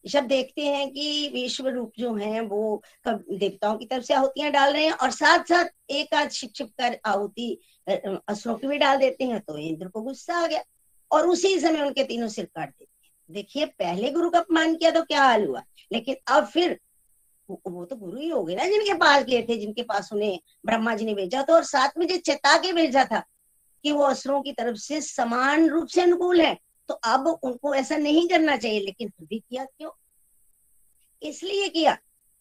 जब देखते हैं कि विश्व रूप जो है, वो देवताओं की तरफ़ से आहुतियाँ डाल रहे हैं और साथ साथ एक आध छिप कर आहुति असुरों की भी डाल देते हैं तो इंद्र को गुस्सा आ गया और उसी समय उनके तीनों सिर काट देते हैं। देखिए, पहले गुरु का अपमान किया तो क्या हाल हुआ? लेकिन अब फिर वो तो गुरु ही हो गए ना जिनके पास गए थे, जिनके पास उन्हें ब्रह्मा जी ने भेजा था और साथ में जो चेता के भेजा था कि वो असुरों की तरफ़ से समान रूप से अनुकूल है। तो अब उनको ऐसा नहीं करना चाहिए, लेकिन फिर भी किया क्यों? इसलिए किया,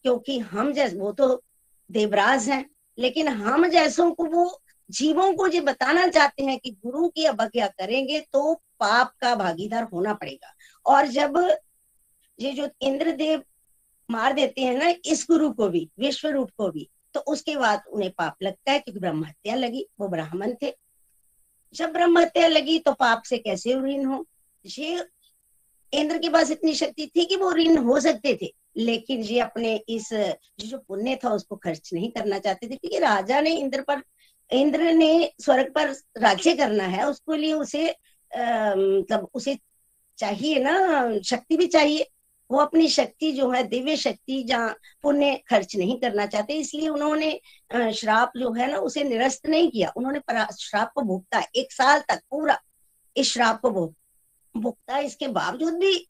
क्योंकि हम जैसे, वो तो देवराज हैं, लेकिन हम जैसों को, वो जीवों को ये बताना चाहते हैं कि गुरु की अवज्ञा करेंगे तो पाप का भागीदार होना पड़ेगा। और जब ये जो इंद्रदेव मार देते हैं ना, इस गुरु को भी, विश्व रूप को भी तो उसके बाद उन्हें पाप लगता है, क्योंकि ब्रह्म हत्या लगी, वो ब्राह्मण थे। जब ब्रह्म हत्या लगी तो पाप से कैसे ऋण हो? ये इंद्र के पास इतनी शक्ति थी कि वो ऋण हो सकते थे। लेकिन ये अपने इस जो पुण्य था, उसको खर्च नहीं करना चाहते थे, क्योंकि राजा ने इंद्र पर, इंद्र ने स्वर्ग पर राज्य करना है, उसके लिए उसे मतलब उसे चाहिए ना, शक्ति भी चाहिए। वो अपनी शक्ति जो है, दिव्य शक्ति जहाँ पुण्य खर्च नहीं करना चाहते, इसलिए उन्होंने श्राप जो है ना, उसे निरस्त नहीं किया। उन्होंने श्राप को भोगता, एक साल तक पूरा इस श्राप को भुगता इसके बावजूद भी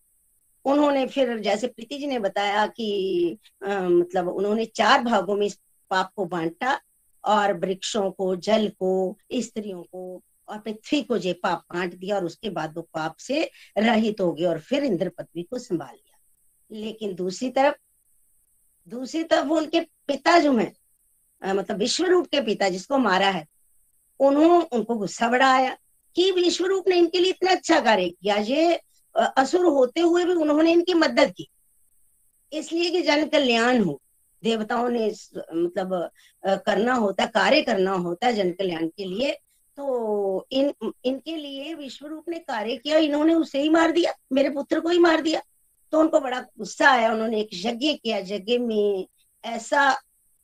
उन्होंने फिर जैसे प्रीति जी ने बताया कि आ, मतलब उन्होंने चार भागों में इस पाप को बांटा और वृक्षों को जल को स्त्रियों को और पृथ्वी को जे पाप बांट दिया और उसके बाद वो पाप से रहित हो गए और फिर इंद्र पृथ्वी को संभाल लिया। लेकिन दूसरी तरफ़ दूसरी तरफ़ उनके पिता जो है मतलब विश्व रूप के पिता जिसको मारा है उन्होंने उनको गुस्सा बड़ा आया। कि विश्व रूप ने इनके लिए इतना अच्छा कार्य किया। ये असुर होते हुए भी उन्होंने इनकी मदद की। इसलिए कि जन कल्याण हो। देवताओं ने मतलब करना होता, कार्य करना होता जन कल्याण के लिए तो इन, इनके लिए विश्व रूप ने कार्य किया। इन्होंने उसे ही मार दिया। मेरे पुत्र को ही मार दिया। तो उनको बड़ा गुस्सा आया। उन्होंने एक यज्ञ किया। यज्ञ में ऐसा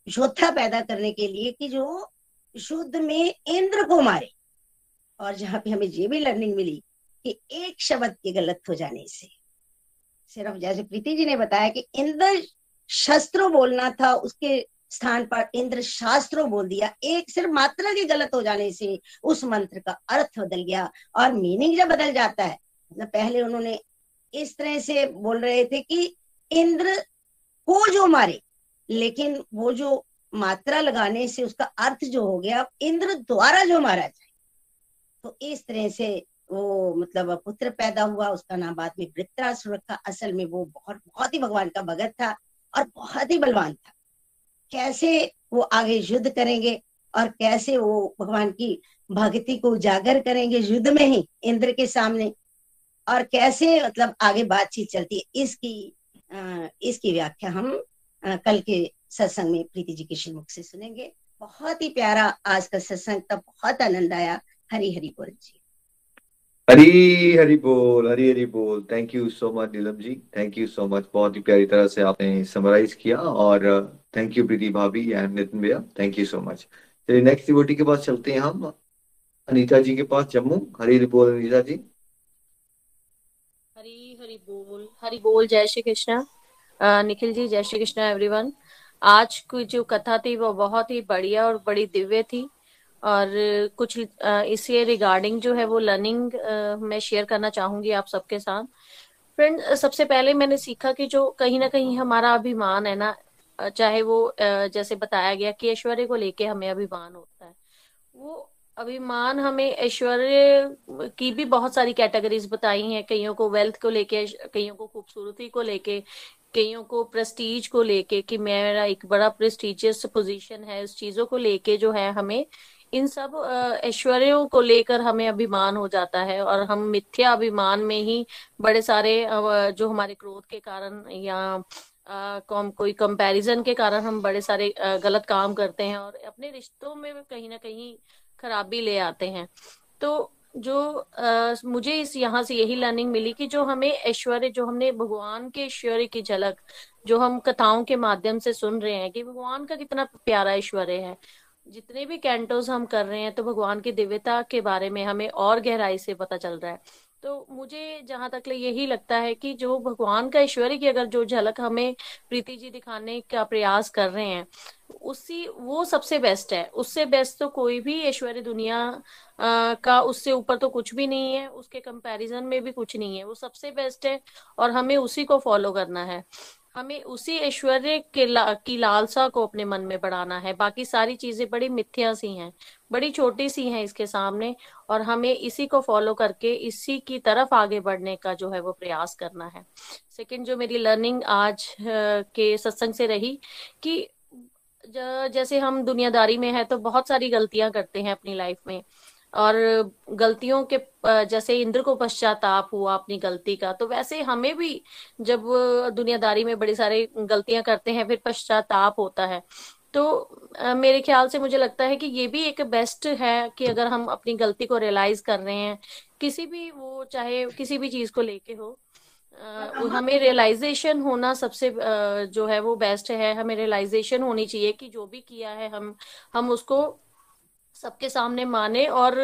योद्धा पैदा करने के लिए कि जो शुद्ध में इंद्र को मारे। और जहाँ पे हमें ये भी लर्निंग मिली कि एक शब्द के गलत हो जाने से। सिर्फ़ जैसे प्रीति जी ने बताया कि इंद्र शस्त्रों बोलना था, उसके स्थान पर इंद्र शास्त्रों बोल दिया, एक सिर्फ़ मात्रा के गलत हो जाने से उस मंत्र का अर्थ बदल गया और मीनिंग जब बदल जाता है मतलब पहले उन्होंने इस तरह से बोल रहे थे कि इंद्र को जो मारे, लेकिन वो जो मात्रा लगाने से उसका अर्थ जो हो गया, इंद्र द्वारा जो मारा जाए। तो इस तरह से वो मतलब पुत्र पैदा हुआ, उसका नाम बाद में वृत्रासुर रखा असल में वो बहुत बहुत ही भगवान का भगत था और बहुत ही बलवान था। कैसे वो आगे युद्ध करेंगे और कैसे वो भगवान की भक्ति को उजागर करेंगे युद्ध में ही, इंद्र के सामने, और कैसे मतलब आगे बातचीत चलती है, इसकी इसकी व्याख्या हम कल के सत्संग में प्रीति जी के श्रीमुख से सुनेंगे। बहुत ही प्यारा आज का सत्संग तब बहुत आनंद आया। हरी हरी बोल जी। हरी हरी बोल हरी हरी बोल। Thank you so much Neelam ji. Thank you so much बहुत ही प्यारी तरह से आपने समराइज किया और थैंक यू प्रीति भाभी एंड नितिन भैया। थैंक यू सो मच चलिए नेक्स्ट डिवोटी के पास चलते हैं हम। अनीता जी के पास जम्मू। हरी हरी बोल अनीता जी। हरी हरी बोल हरी बोल। जय श्री कृष्णा। निखिल जी जय श्री कृष्णा एवरीवन आज की जो कथा थी वो बहुत ही बढ़िया और बड़ी दिव्य थी। और कुछ इसे रिगार्डिंग जो है वो लर्निंग मैं शेयर करना चाहूँगी आप सबके साथ। फ्रेंड सबसे पहले मैंने सीखा कि जो कहीं ना कहीं हमारा अभिमान है ना चाहे वो जैसे बताया गया कि ऐश्वर्य को लेके हमें अभिमान होता है। वो अभिमान हमें ऐश्वर्य की भी बहुत सारी कैटेगरीज बताई हैं। कईयों को वेल्थ को लेके, कईयों को खूबसूरती को लेके, कईयों को प्रेस्टीज को लेके कि मेरा एक बड़ा प्रेस्टिजियस पोजीशन है उस चीज़ों को लेके जो है हमें इन सब ऐश्वर्यों को लेकर हमें अभिमान हो जाता है और हम मिथ्या अभिमान में ही बड़े सारे जो हमारे क्रोध के कारण या कम कोई कंपैरिजन के कारण हम बड़े सारे गलत काम करते हैं और अपने रिश्तों में कहीं ना कहीं खराबी ले आते हैं। तो जो आ, मुझे इस यहाँ से यही लर्निंग मिली कि जो हमें ऐश्वर्य जो हमने भगवान के ऐश्वर्य की झलक जो हम कथाओं के माध्यम से सुन रहे हैं कि भगवान का कितना प्यारा ऐश्वर्य है। जितने भी कैंटोज हम कर रहे हैं तो भगवान की दिव्यता के बारे में हमें और गहराई से पता चल रहा है। तो मुझे जहाँ तक यही लगता है कि जो भगवान का ऐश्वर्य की अगर जो झलक हमें प्रीति जी दिखाने का प्रयास कर रहे हैं उसी वो सबसे बेस्ट है। उससे बेस्ट तो कोई भी ऐश्वर्य दुनिया आ, का उससे ऊपर तो कुछ भी नहीं है उसके कंपैरिजन में भी कुछ नहीं है। वो सबसे बेस्ट है और हमें उसी को फॉलो करना है। हमें उसी ऐश्वर्य के ला, की लालसा को अपने मन में बढ़ाना है। बाकी सारी चीज़ें बड़ी मिथ्या सी हैं बड़ी छोटी सी हैं इसके सामने और हमें इसी को फॉलो करके इसी की तरफ़ आगे बढ़ने का जो है वो प्रयास करना है। सेकंड जो मेरी लर्निंग आज के सत्संग से रही कि जैसे हम दुनियादारी में है तो बहुत सारी गलतियाँ करते हैं अपनी लाइफ में। और गलतियों के जैसे इंद्र को पश्चाताप हुआ अपनी गलती का तो वैसे हमें भी जब दुनियादारी में बड़ी सारी गलतियाँ करते हैं फिर पश्चाताप होता है। तो मेरे ख्याल से मुझे लगता है कि ये भी एक बेस्ट है कि अगर हम अपनी गलती को रियलाइज़ कर रहे हैं किसी भी वो चाहे किसी भी चीज़ को लेके हो हमें रियलाइजेशन होना सबसे जो है वो बेस्ट है। हमें रियलाइजेशन होनी चाहिए कि जो भी किया है हम हम उसको सबके सामने माने और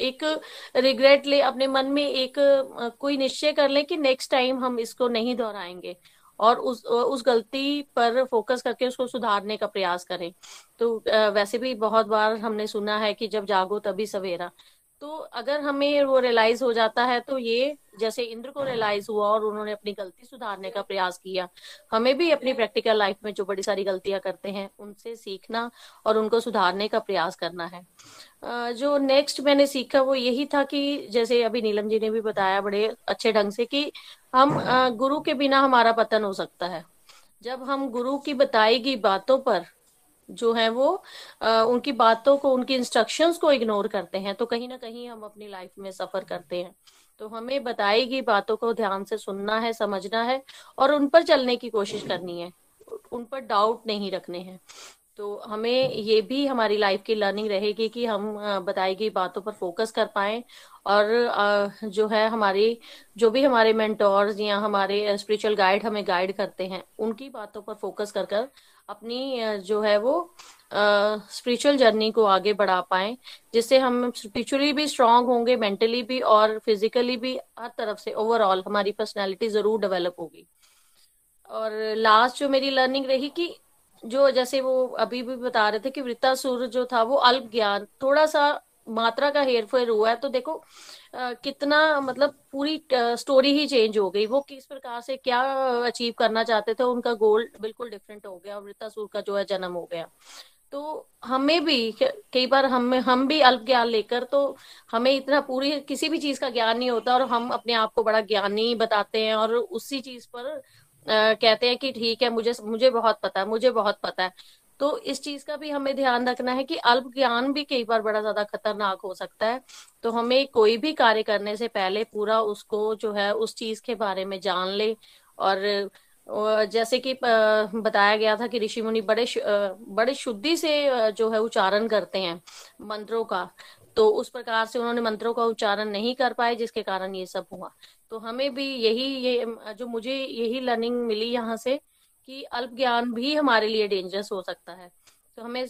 एक रिग्रेट ले, अपने मन में एक कोई निश्चय कर ले कि नेक्स्ट टाइम हम इसको नहीं दोहराएँगे और उस उस गलती पर फोकस करके उसको सुधारने का प्रयास करें। तो वैसे भी बहुत बार हमने सुना है कि जब जागो तभी सवेरा। तो अगर हमें वो रियलाइज़ हो जाता है तो ये जैसे इंद्र को रियलाइज़ हुआ और उन्होंने अपनी गलती सुधारने का प्रयास किया, हमें भी अपनी प्रैक्टिकल लाइफ में जो बड़ी सारी गलतियाँ करते हैं, उनसे सीखना और उनको सुधारने का प्रयास करना है। जो नेक्स्ट मैंने सीखा वो यही था कि जैसे अभी नीलम जी ने भी बताया बड़े अच्छे ढंग से कि हम गुरु के बिना हमारा पतन हो सकता है। जब हम गुरु की बताई गई बातों पर जो है वो आ, उनकी बातों को उनकी इंस्ट्रक्शंस को इग्नोर करते हैं तो कहीं ना कहीं हम अपनी लाइफ में सफ़र करते हैं। तो हमें बताई गई बातों को ध्यान से सुनना है समझना है और उन पर चलने की कोशिश करनी है उन पर डाउट नहीं रखने हैं। तो हमें ये भी हमारी लाइफ की लर्निंग रहेगी कि हम बताई गई बातों पर फोकस कर पाए और जो है हमारी जो भी हमारे मेंटोर्स या हमारे स्पिरिचुअल गाइड हमें गाइड करते हैं उनकी बातों पर फोकस कर कर अपनी जो है वो स्पिरिचुअल जर्नी को आगे बढ़ा पाए, जिससे हम स्पिरिचुअली भी स्ट्रांग होंगे मेंटली भी और फिजिकली भी हर तरफ़ से ओवरऑल हमारी पर्सनैलिटी ज़रूर डेवलप होगी। और लास्ट जो मेरी लर्निंग रही कि जो जैसे वो अभी भी बता रहे थे कि वृत्तासुर जो था वो अल्प ज्ञान थोड़ा सा मात्रा का हेर फेर हुआ है तो देखो आ, कितना मतलब पूरी स्टोरी ही चेंज हो गई। वो किस प्रकार से क्या अचीव करना चाहते थे उनका गोल बिल्कुल डिफरेंट हो गया। और वृत्तासुर का जो है जन्म हो गया। तो हमें भी कई बार हम हम भी अल्प ज्ञान लेकर तो हमें इतना पूरी किसी भी चीज़ का ज्ञान नहीं होता और हम अपने आप को बड़ा ज्ञानी बताते हैं और उसी चीज़ पर आ, कहते हैं कि ठीक है मुझे मुझे बहुत पता है मुझे बहुत पता है। तो इस चीज़ का भी हमें ध्यान रखना है कि अल्प ज्ञान भी कई बार बड़ा ज़्यादा खतरनाक हो सकता है। तो हमें कोई भी कार्य करने से पहले पूरा उसको जो है उस चीज़ के बारे में जान ले और जैसे कि बताया गया था कि ऋषि मुनि बड़े बड़े शुद्धि से जो है उच्चारण करते हैं मंत्रों का। तो उस प्रकार से उन्होंने मंत्रों का उच्चारण नहीं कर पाए, जिसके कारण ये सब हुआ। तो हमें भी यही, ये, जो मुझे यही लर्निंग मिली यहाँ से कि अल्प ज्ञान भी हमारे लिए डेंजरस हो सकता है। तो हमें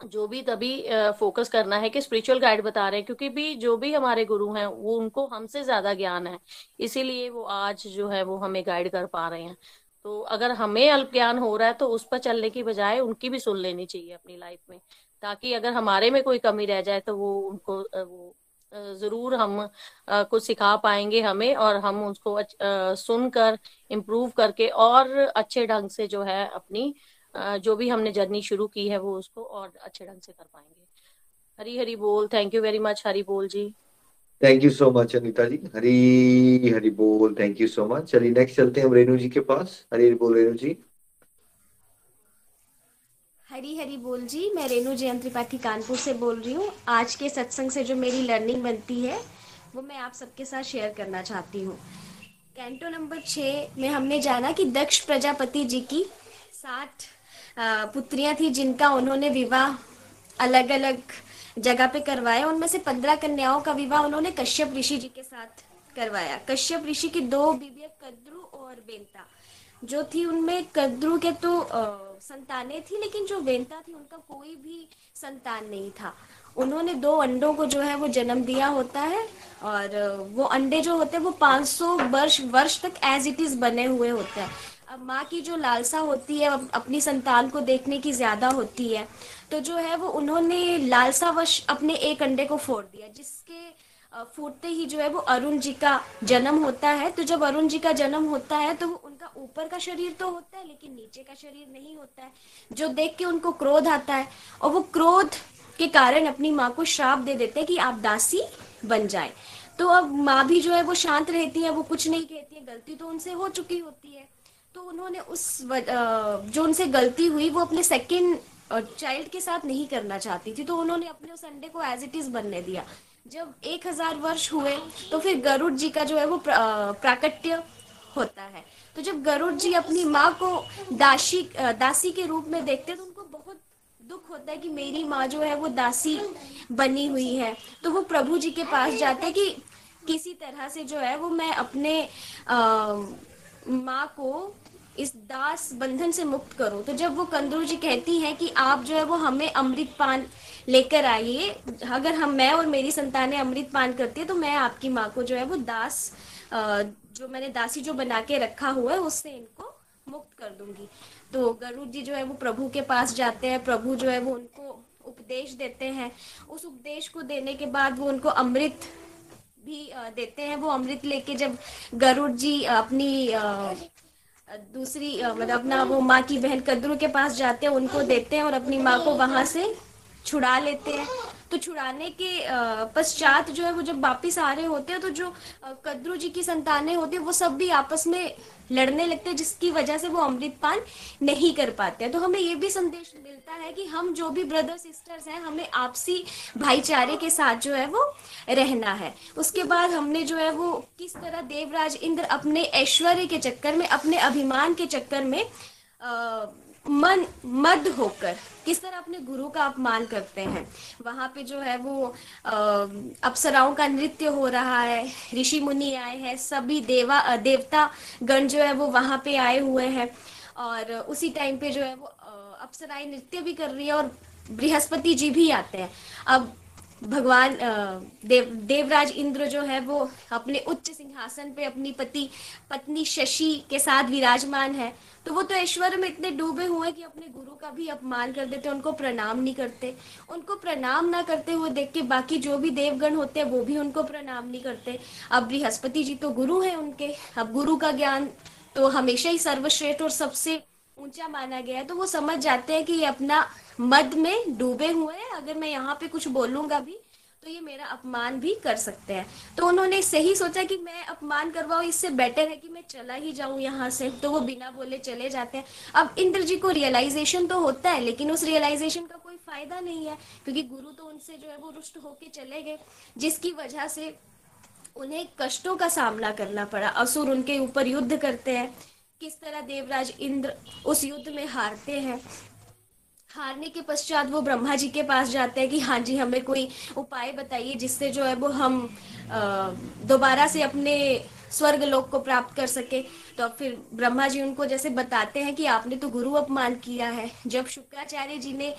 जो भी तभी फोकस करना है कि स्पिरिचुअल गाइड बता रहे हैं, क्योंकि भी जो भी हमारे गुरु हैं, वो उनको हमसे ज़्यादा ज्ञान है। इसीलिए वो आज जो है, वो हमें गाइड कर पा रहे हैं। तो अगर हमें अल्प ज्ञान हो रहा है तो उस पर चलने की बजाय उनकी भी सुन लेनी चाहिए अपनी लाइफ में। ताकि अगर हमारे में कोई कमी रह जाए तो वो उनको वो ज़रूर हम कुछ सिखा पाएँगे हमें और हम उसको सुनकर इम्प्रूव करके और अच्छे ढंग से जो है अपनी जो भी हमने जर्नी शुरू की है वो उसको और अच्छे ढंग से कर पाएँगे। हरी हरी बोल। Thank you very much Hari बोल जी। Thank you so much Anita ji. Hari Hari बोल। थैंक यू सो मच चलिए नेक्स्ट चलते हैं हम रेणु जी के पास। हरी हरी बोल, रेणु जी। हरी हरी बोल जी, मैं रेणु जयंत त्रिपाठी कानपुर से बोल रही हूँ। आज के सत्संग से जो मेरी लर्निंग बनती है, वो मैं आप सबके साथ शेयर करना चाहती हूँ। कैंटो नंबर छः में हमने जाना कि दक्ष प्रजापति जी की सात पुत्रियाँ थी जिनका उन्होंने विवाह अलग अलग जगह पे करवाया। उनमें से पंद्रह कन्याओं का विवाह उन्होंने कश्यप ऋषि जी के साथ करवाया। कश्यप ऋषि की दो बीबिया कद्रु और बेंता। जो थी उनमें कद्रु के तो संतानें थी, लेकिन जो बेंता थी, उनका कोई भी संतान नहीं था। उन्होंने दो अंडों को जो है, वो जन्म दिया होता है, और वो अंडे जो होते हैं, वो 500 वर्ष वर्ष तक एज इट इज़ बने हुए होते हैं। अब माँ की जो लालसा होती है अपनी संतान को देखने की ज़्यादा होती है तो जो है, वो उन्होंने लालसावश अपने एक अंडे को फोड़ दिया, जिसके फूटते ही जो है वो अरुण जी का जन्म होता है। तो जब अरुण जी का जन्म होता है तो उनका ऊपर का शरीर तो होता है, लेकिन नीचे का शरीर नहीं होता है, जो देख के उनको क्रोध आता है। और वो क्रोध के कारण अपनी माँ को श्राप दे देते हैं कि आप दासी बन जाए। तो अब माँ भी जो है वो शांत रहती है, वो कुछ नहीं कहती है, गलती तो उनसे हो चुकी होती है। तो उन्होंने उस जो उनसे गलती हुई, वो अपने सेकेंड चाइल्ड के साथ नहीं करना चाहती थी। तो उन्होंने अपने उस अंडे को एज इट इज़ बनने दिया। जब एक हज़ार वर्ष हुए तो फिर गरुड़ जी का जो है वो प्राकट्य होता है। तो जब गरुड़ जी अपनी माँ को दासी दासी के रूप में देखते तो उनको बहुत दुख होता है कि मेरी माँ जो है वो दासी बनी हुई है। तो वो प्रभु जी के पास जाते हैं कि किसी तरह से जो है वो मैं अपने माँ को इस दास बंधन से मुक्त करो। तो जब वो कंदरू जी कहती है कि आप जो है वो हमें अमृत पान लेकर आइए। अगर हम, मैं और मेरी संतानें अमृत पान करती है तो मैं आपकी माँ को जो है वो दास जो मैंने दासी जो बना के रखा हुआ है, उससे इनको मुक्त कर दूँगी। तो गरुड़ जी जो है वो प्रभु के पास जाते हैं, प्रभु जो है वो उनको उपदेश देते हैं। उस उपदेश को देने के बाद वो उनको अमृत भी देते हैं। वो अमृत लेके जब गरुड़ जी अपनी दूसरी मतलब अपना वो माँ की बहन कद्रू के पास जाते हैं, उनको देते हैं और अपनी माँ को वहाँ से छुड़ा लेते हैं। तो छुड़ाने के पश्चात जो है वो जब वापिस आ रहे होते हैं तो जो कद्रू जी की संतानें होती है वो सब भी आपस में लड़ने लगते हैं जिसकी वजह से वो अमृत पान नहीं कर पाते हैं। तो हमें ये भी संदेश मिलता है कि हम जो भी ब्रदर सिस्टर्स हैं हमें आपसी भाईचारे के साथ जो है वो रहना है। उसके बाद हमने जो है वो किस तरह देवराज इंद्र अपने ऐश्वर्य के चक्कर में अपने अभिमान के चक्कर में आ, मन मद होकर किस तरह अपने गुरु का अपमान करते हैं? वहाँ पे जो है वो अप्सराओं का नृत्य हो रहा है, ऋषि मुनि आए हैं, सभी देवा देवता गण जो है वो वहाँ पे आए हुए हैं। और उसी टाइम पे जो है वो अप्सराएँ नृत्य भी कर रही है और बृहस्पति जी भी आते हैं। अब भगवान देव, देवराज इंद्र जो है वो अपने उच्च सिंहासन पे अपनी पति, पत्नी शशि के साथ विराजमान है। तो वो तो ऐश्वर्य में इतने डूबे हुए कि अपने गुरु का भी अपमान कर देते उनको प्रणाम नहीं करते। उनको प्रणाम ना करते हुए देख के बाकी जो भी देवगण होते हैं, वो भी उनको प्रणाम नहीं करते। अब बृहस्पति जी तो गुरु है उनके। अब गुरु का ज्ञान तो हमेशा ही सर्वश्रेष्ठ और सबसे ऊँचा माना गया है तो वो समझ जाते हैं कि ये अपना मद में डूबे हुए हैं। अगर मैं यहाँ पे कुछ बोलूँगा भी तो ये मेरा अपमान भी कर सकते हैं। तो उन्होंने सही सोचा कि मैं अपमान करवाऊ, इससे बेटर है कि मैं चला ही जाऊँ यहाँ से। तो वो बिना बोले चले जाते हैं। अब इंद्र जी को रियलाइजेशन तो होता है, लेकिन उस रियलाइजेशन का कोई फ़ायदा नहीं है, क्योंकि गुरु तो उनसे जो है वो रुष्ट होके चले गए, जिसकी वजह से उन्हें कष्टों का सामना करना पड़ा। असुर उनके ऊपर युद्ध करते हैं। किस तरह देवराज इंद्र उस युद्ध में हारते हैं? हारने के पश्चात वो ब्रह्मा जी के पास जाते हैं कि हाँ जी, हमें कोई उपाय बताइए जिससे जो है वो हम दोबारा से अपने स्वर्ग लोक को प्राप्त कर सके। तो फिर ब्रह्मा जी उनको जैसे बताते हैं कि आपने तो गुरु अपमान किया है। जब शुक्राचार्य जी ने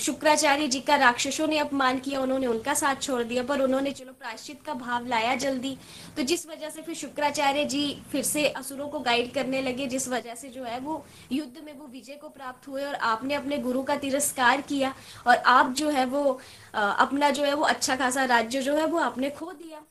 शुक्राचार्य जी का राक्षसों ने अपमान किया, उन्होंने उनका साथ छोड़ दिया, पर उन्होंने चलो प्राश्चित का भाव लाया जल्दी। तो जिस वजह से फिर शुक्राचार्य जी फिर से असुरों को गाइड करने लगे, जिस वजह से जो है वो युद्ध में वो विजय को प्राप्त हुए और आपने अपने गुरु का तिरस्कार किया। और आप जो है वो अपना जो है वो अच्छा खासा राज्य जो है वो आपने खो दिया।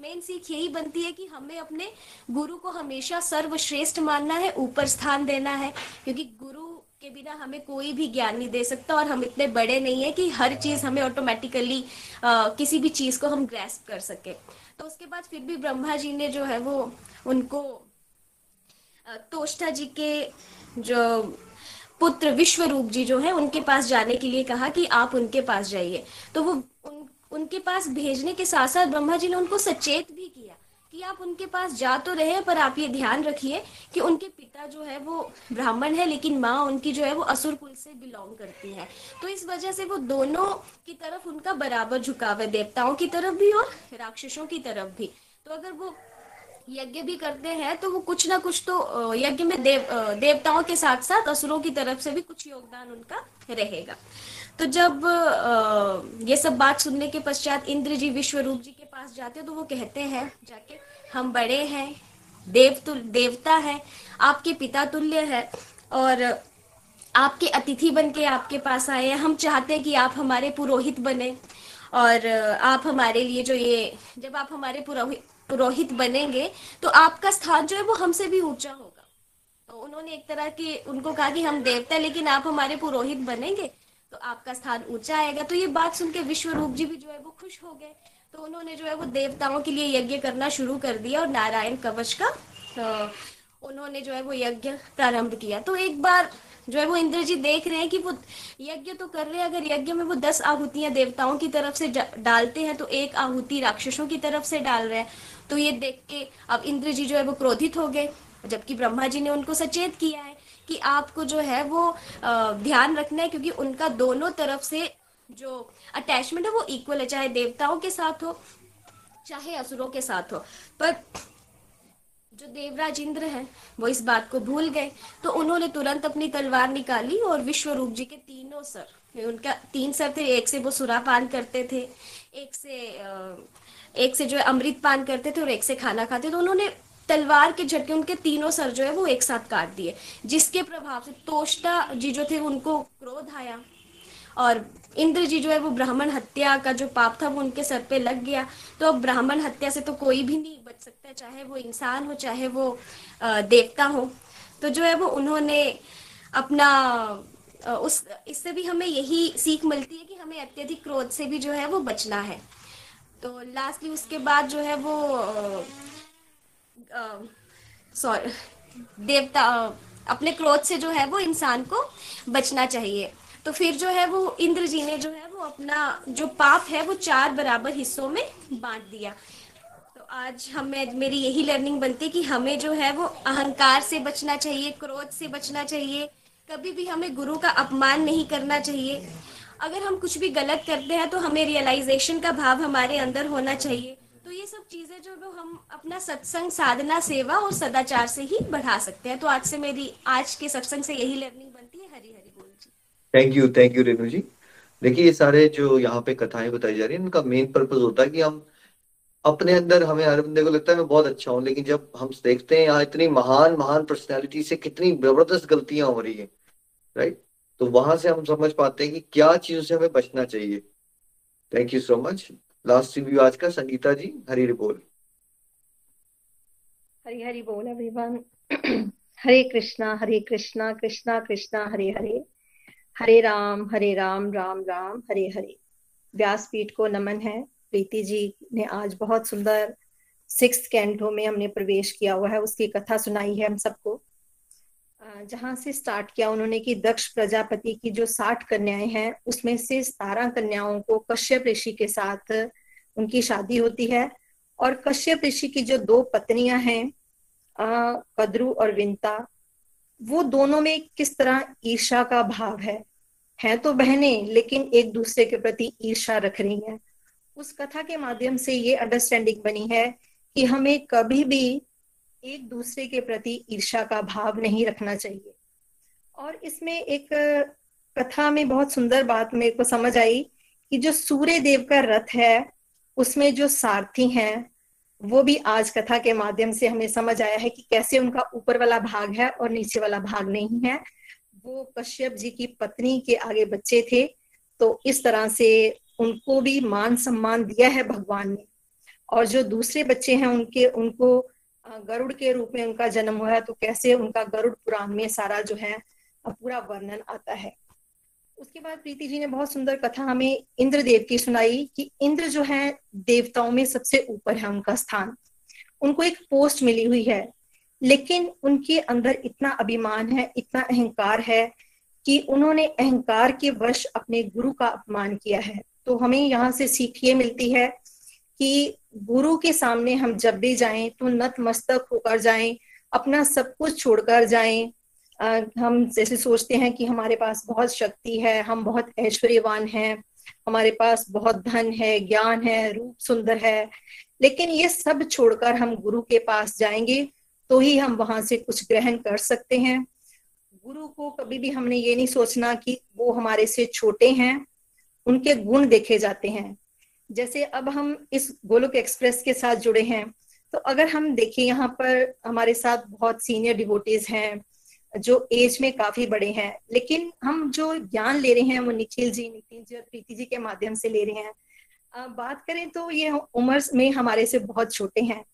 मेन सीख यही बनती है कि हमें अपने गुरु को हमेशा सर्वश्रेष्ठ मानना है, ऊपर स्थान देना है, क्योंकि गुरु के बिना हमें कोई भी ज्ञान नहीं दे सकता और हम इतने बड़े नहीं है कि हर चीज़ हमें ऑटोमेटिकली किसी भी चीज़ को हम ग्रेस्प कर सके। तो उसके बाद फिर भी ब्रह्मा जी ने जो है वो उनको तोष्टा जी के जो पुत्र विश्व रूप जी जो है, उनके पास जाने के लिए कहा कि आप उनके पास जाइए। तो वो उन उनके पास भेजने के साथ साथ ब्रह्मा जी ने उनको सचेत भी किया कि आप उनके पास जा तो रहे पर आप ये ध्यान रखिए कि उनके पिता जो है वो ब्राह्मण है, लेकिन माँ उनकी जो है वो असुर कुल से बिलोंग करती है। तो इस वजह से वो दोनों की तरफ़ उनका बराबर झुकाव है, देवताओं की तरफ़ भी और राक्षसों की तरफ़ भी। तो अगर वो यज्ञ भी करते हैं तो वो कुछ ना कुछ तो यज्ञ में देव देवताओं के साथ साथ असुरों की तरफ़ से भी कुछ योगदान उनका रहेगा। तो जब ये सब बात सुनने के पश्चात इंद्र जी विश्व रूप जी के पास जाते तो वो कहते हैं जाके, हम बड़े हैं देव तुल देवता है, आपके पिता तुल्य है, और आपके अतिथि बन के आपके पास आए हैं। हम चाहते हैं कि आप हमारे पुरोहित बने, और आप हमारे लिए जो ये, जब आप हमारे पुरोहित पुरोहित बनेंगे तो आपका स्थान जो है वो हमसे भी ऊँचा होगा। तो उन्होंने एक तरह की, उनको कहा कि हम देवता लेकिन आप हमारे पुरोहित बनेंगे? तो आपका स्थान ऊँचा आएगा। तो ये बात सुन के विश्व रूप जी भी जो है वो खुश हो गए। तो उन्होंने जो है वो देवताओं के लिए यज्ञ करना शुरू कर दिया और नारायण कवच का तो उन्होंने जो है वो यज्ञ प्रारंभ किया। तो एक बार जो है वो इंद्र जी देख रहे हैं कि वो यज्ञ तो कर रहे हैं, अगर यज्ञ में वो दस आहुतियाँ देवताओं की तरफ़ से डालते हैं तो एक आहुति राक्षसों की तरफ़ से डाल रहे हैं। तो ये देख के अब इंद्र जी जो है वो क्रोधित हो गए, जबकि ब्रह्मा जी ने उनको सचेत किया है। कि आपको जो है वो ध्यान रखना है, क्योंकि उनका दोनों तरफ़ से जो अटैचमेंट है वो इक्वल है, चाहे देवताओं के साथ हो, चाहे असुरों के साथ हो। पर जो देवराज इंद्र हैं, वो इस बात को भूल गए। तो उन्होंने तुरंत अपनी तलवार निकाली और विश्व रूप जी के तीनों सर उनका तीन सर थे, एक से वो सुरा पान करते थे, एक से एक से जो है अमृत पान करते थे और एक से खाना खाते तो उन्होंने तलवार के झटके, उनके तीनों सर जो है वो एक साथ काट दिए, जिसके प्रभाव से तोष्टा जी जो थे उनको क्रोध आया और इंद्र जी जो है वो ब्राह्मण हत्या का जो पाप था वो उनके सर पे लग गया। तो अब ब्राह्मण हत्या से तो कोई भी नहीं बच सकता, चाहे वो इंसान हो, चाहे वो देवता हो। तो जो है वो उन्होंने अपना उस, इससे भी हमें यही सीख मिलती है कि हमें अत्यधिक क्रोध से भी जो है वो बचना है। तो लास्टली उसके बाद जो है वो सॉरी देवता अपने क्रोध से जो है वो इंसान को बचना चाहिए। तो फिर जो है वो इंद्र जी ने जो है वो अपना जो पाप है वो चार बराबर हिस्सों में बांट दिया। तो आज हमें, मेरी यही लर्निंग बनती कि हमें जो है वो अहंकार से बचना चाहिए, क्रोध से बचना चाहिए। कभी भी हमें गुरु का अपमान नहीं करना चाहिए। अगर हम कुछ भी गलत करते हैं तो हमें रियलाइजेशन का भाव हमारे अंदर होना चाहिए। तो ये सब चीज़ें जो हम अपना सत्संग साधना, सेवा और सदाचार से ही बढ़ा सकते हैं। तो आज से मेरी, आज के सत्संग से यही लर्निंग बनती है। हरी हरी बोल जी। Thank you thank you Renu ji. देखिए, ये सारे जो यहाँ पे कथाएँ बताई जा रही है, इनका मेन पर्पज होता है कि हम अपने अंदर, हमें हर बंदे को लगता है मैं बहुत अच्छा हूँ, लेकिन जब हम देखते हैं यहाँ इतनी महान महान पर्सनैलिटी से कितनी ज़बरदस्त गलतियाँ हो रही है राइट तो वहाँ से हम समझ पाते हैं कि क्या चीज़ों से हमें बचना चाहिए। Thank you so much last review आज का, संगीता जी, हरी बोल। हरी हरी बोल एवरीवन हरे कृष्णा हरे कृष्णा कृष्णा कृष्णा, हरे हरे। हरे राम हरे राम राम राम, हरे हरे। व्यासपीठ को नमन है। प्रीति जी ने आज बहुत सुंदर सिक्स कैंटो में हमने प्रवेश किया हुआ है। उसकी कथा सुनाई है हम सबको। जहाँ से स्टार्ट किया उन्होंने कि दक्ष प्रजापति की जो साठ कन्याएँ हैं, उसमें से सतारह कन्याओं को कश्यप ऋषि के साथ उनकी शादी होती है। और कश्यप ऋषि की जो दो पत्नियाँ हैं कद्रु और विंता, वो दोनों में किस तरह ईर्षा का भाव है? हैं तो बहनें, लेकिन एक दूसरे के प्रति ईर्षा रख रही हैं। उस कथा के माध्यम से ये अंडरस्टैंडिंग बनी है कि हमें कभी भी एक दूसरे के प्रति ईर्षा का भाव नहीं रखना चाहिए। और इसमें एक कथा में बहुत सुंदर बात मेरे को समझ आई कि जो सूर्य देव का रथ है, उसमें जो सारथी हैं, वो भी आज कथा के माध्यम से हमें समझ आया है कि कैसे उनका ऊपर वाला भाग है और नीचे वाला भाग नहीं है। वो कश्यप जी की पत्नी के आगे बच्चे थे तो इस तरह से उनको भी मान सम्मान दिया है भगवान ने। और जो दूसरे बच्चे हैं, उनके, उनको गरुड़ के रूप में उनका जन्म हुआ है तो कैसे उनका गरुड़ पुराण में सारा जो है पूरा वर्णन आता है। उसके बाद प्रीति जी ने बहुत सुंदर कथा हमें इंद्रदेव की सुनाई कि इंद्र जो है, देवताओं में सबसे ऊपर है उनका स्थान। उनको एक पोस्ट मिली हुई है, लेकिन उनके अंदर इतना अभिमान है, इतना अहंकार है कि उन्होंने अहंकार के वश अपने गुरु का अपमान किया है। तो हमें यहाँ से सीख ये मिलती है कि गुरु के सामने हम जब भी जाएँ तो नतमस्तक होकर जाएँ, अपना सब कुछ छोड़कर जाएँ। हम जैसे सोचते हैं कि हमारे पास बहुत शक्ति है, हम बहुत ऐश्वर्यवान हैं, हमारे पास बहुत धन है, ज्ञान है, रूप सुंदर है। लेकिन ये सब छोड़कर हम गुरु के पास जाएँगे तो ही हम वहाँ से कुछ ग्रहण कर सकते हैं। गुरु को कभी भी हमने ये नहीं सोचना कि वो हमारे से छोटे हैं, उनके गुण देखे जाते हैं। जैसे अब हम इस गोलोक एक्सप्रेस के साथ जुड़े हैं तो अगर हम देखें यहाँ पर हमारे साथ बहुत सीनियर डिवोटीज हैं, जो एज में काफ़ी बड़े हैं, लेकिन हम जो ज्ञान ले रहे हैं वो निखिल जी नितिन जी और प्रीति जी के माध्यम से ले रहे हैं। बात करें तो ये उम्र में हमारे से बहुत छोटे हैं,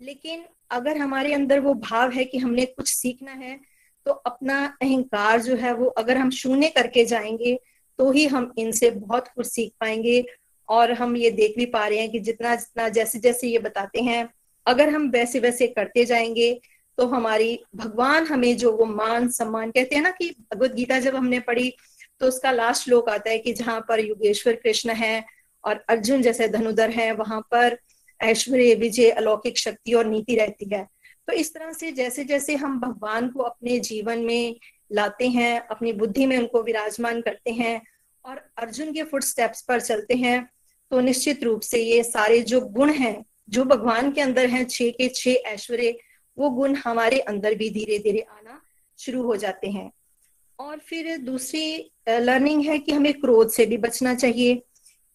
लेकिन अगर हमारे अंदर वो भाव है कि हमने कुछ सीखना है तो अपना अहंकार जो है वो अगर हम शून्य करके जाएँगे तो ही हम इनसे बहुत कुछ सीख पाएँगे और हम ये देख भी पा रहे हैं कि जितना जितना जैसे जैसे ये बताते हैं, अगर हम वैसे वैसे करते जाएँगे तो हमारी, भगवान हमें जो वो मान, सम्मान कहते हैं ना कि भगवत गीता जब हमने पढ़ी तो उसका लास्ट श्लोक आता है कि जहाँ पर युगेश्वर कृष्ण है और अर्जुन जैसे धनुधर है, वहाँ पर ऐश्वर्य, विजय, अलौकिक शक्ति और नीति रहती है। तो इस तरह से जैसे जैसे हम भगवान को अपने जीवन में लाते हैं, अपनी बुद्धि में उनको विराजमान करते हैं और अर्जुन के फुट स्टेप्स पर चलते हैं तो निश्चित रूप से ये सारे जो गुण हैं, जो भगवान के अंदर हैं, छह के छह ऐश्वर्य, वो गुण हमारे अंदर भी धीरे धीरे आना शुरू हो जाते हैं। और फिर दूसरी लर्निंग है कि हमें क्रोध से भी बचना चाहिए,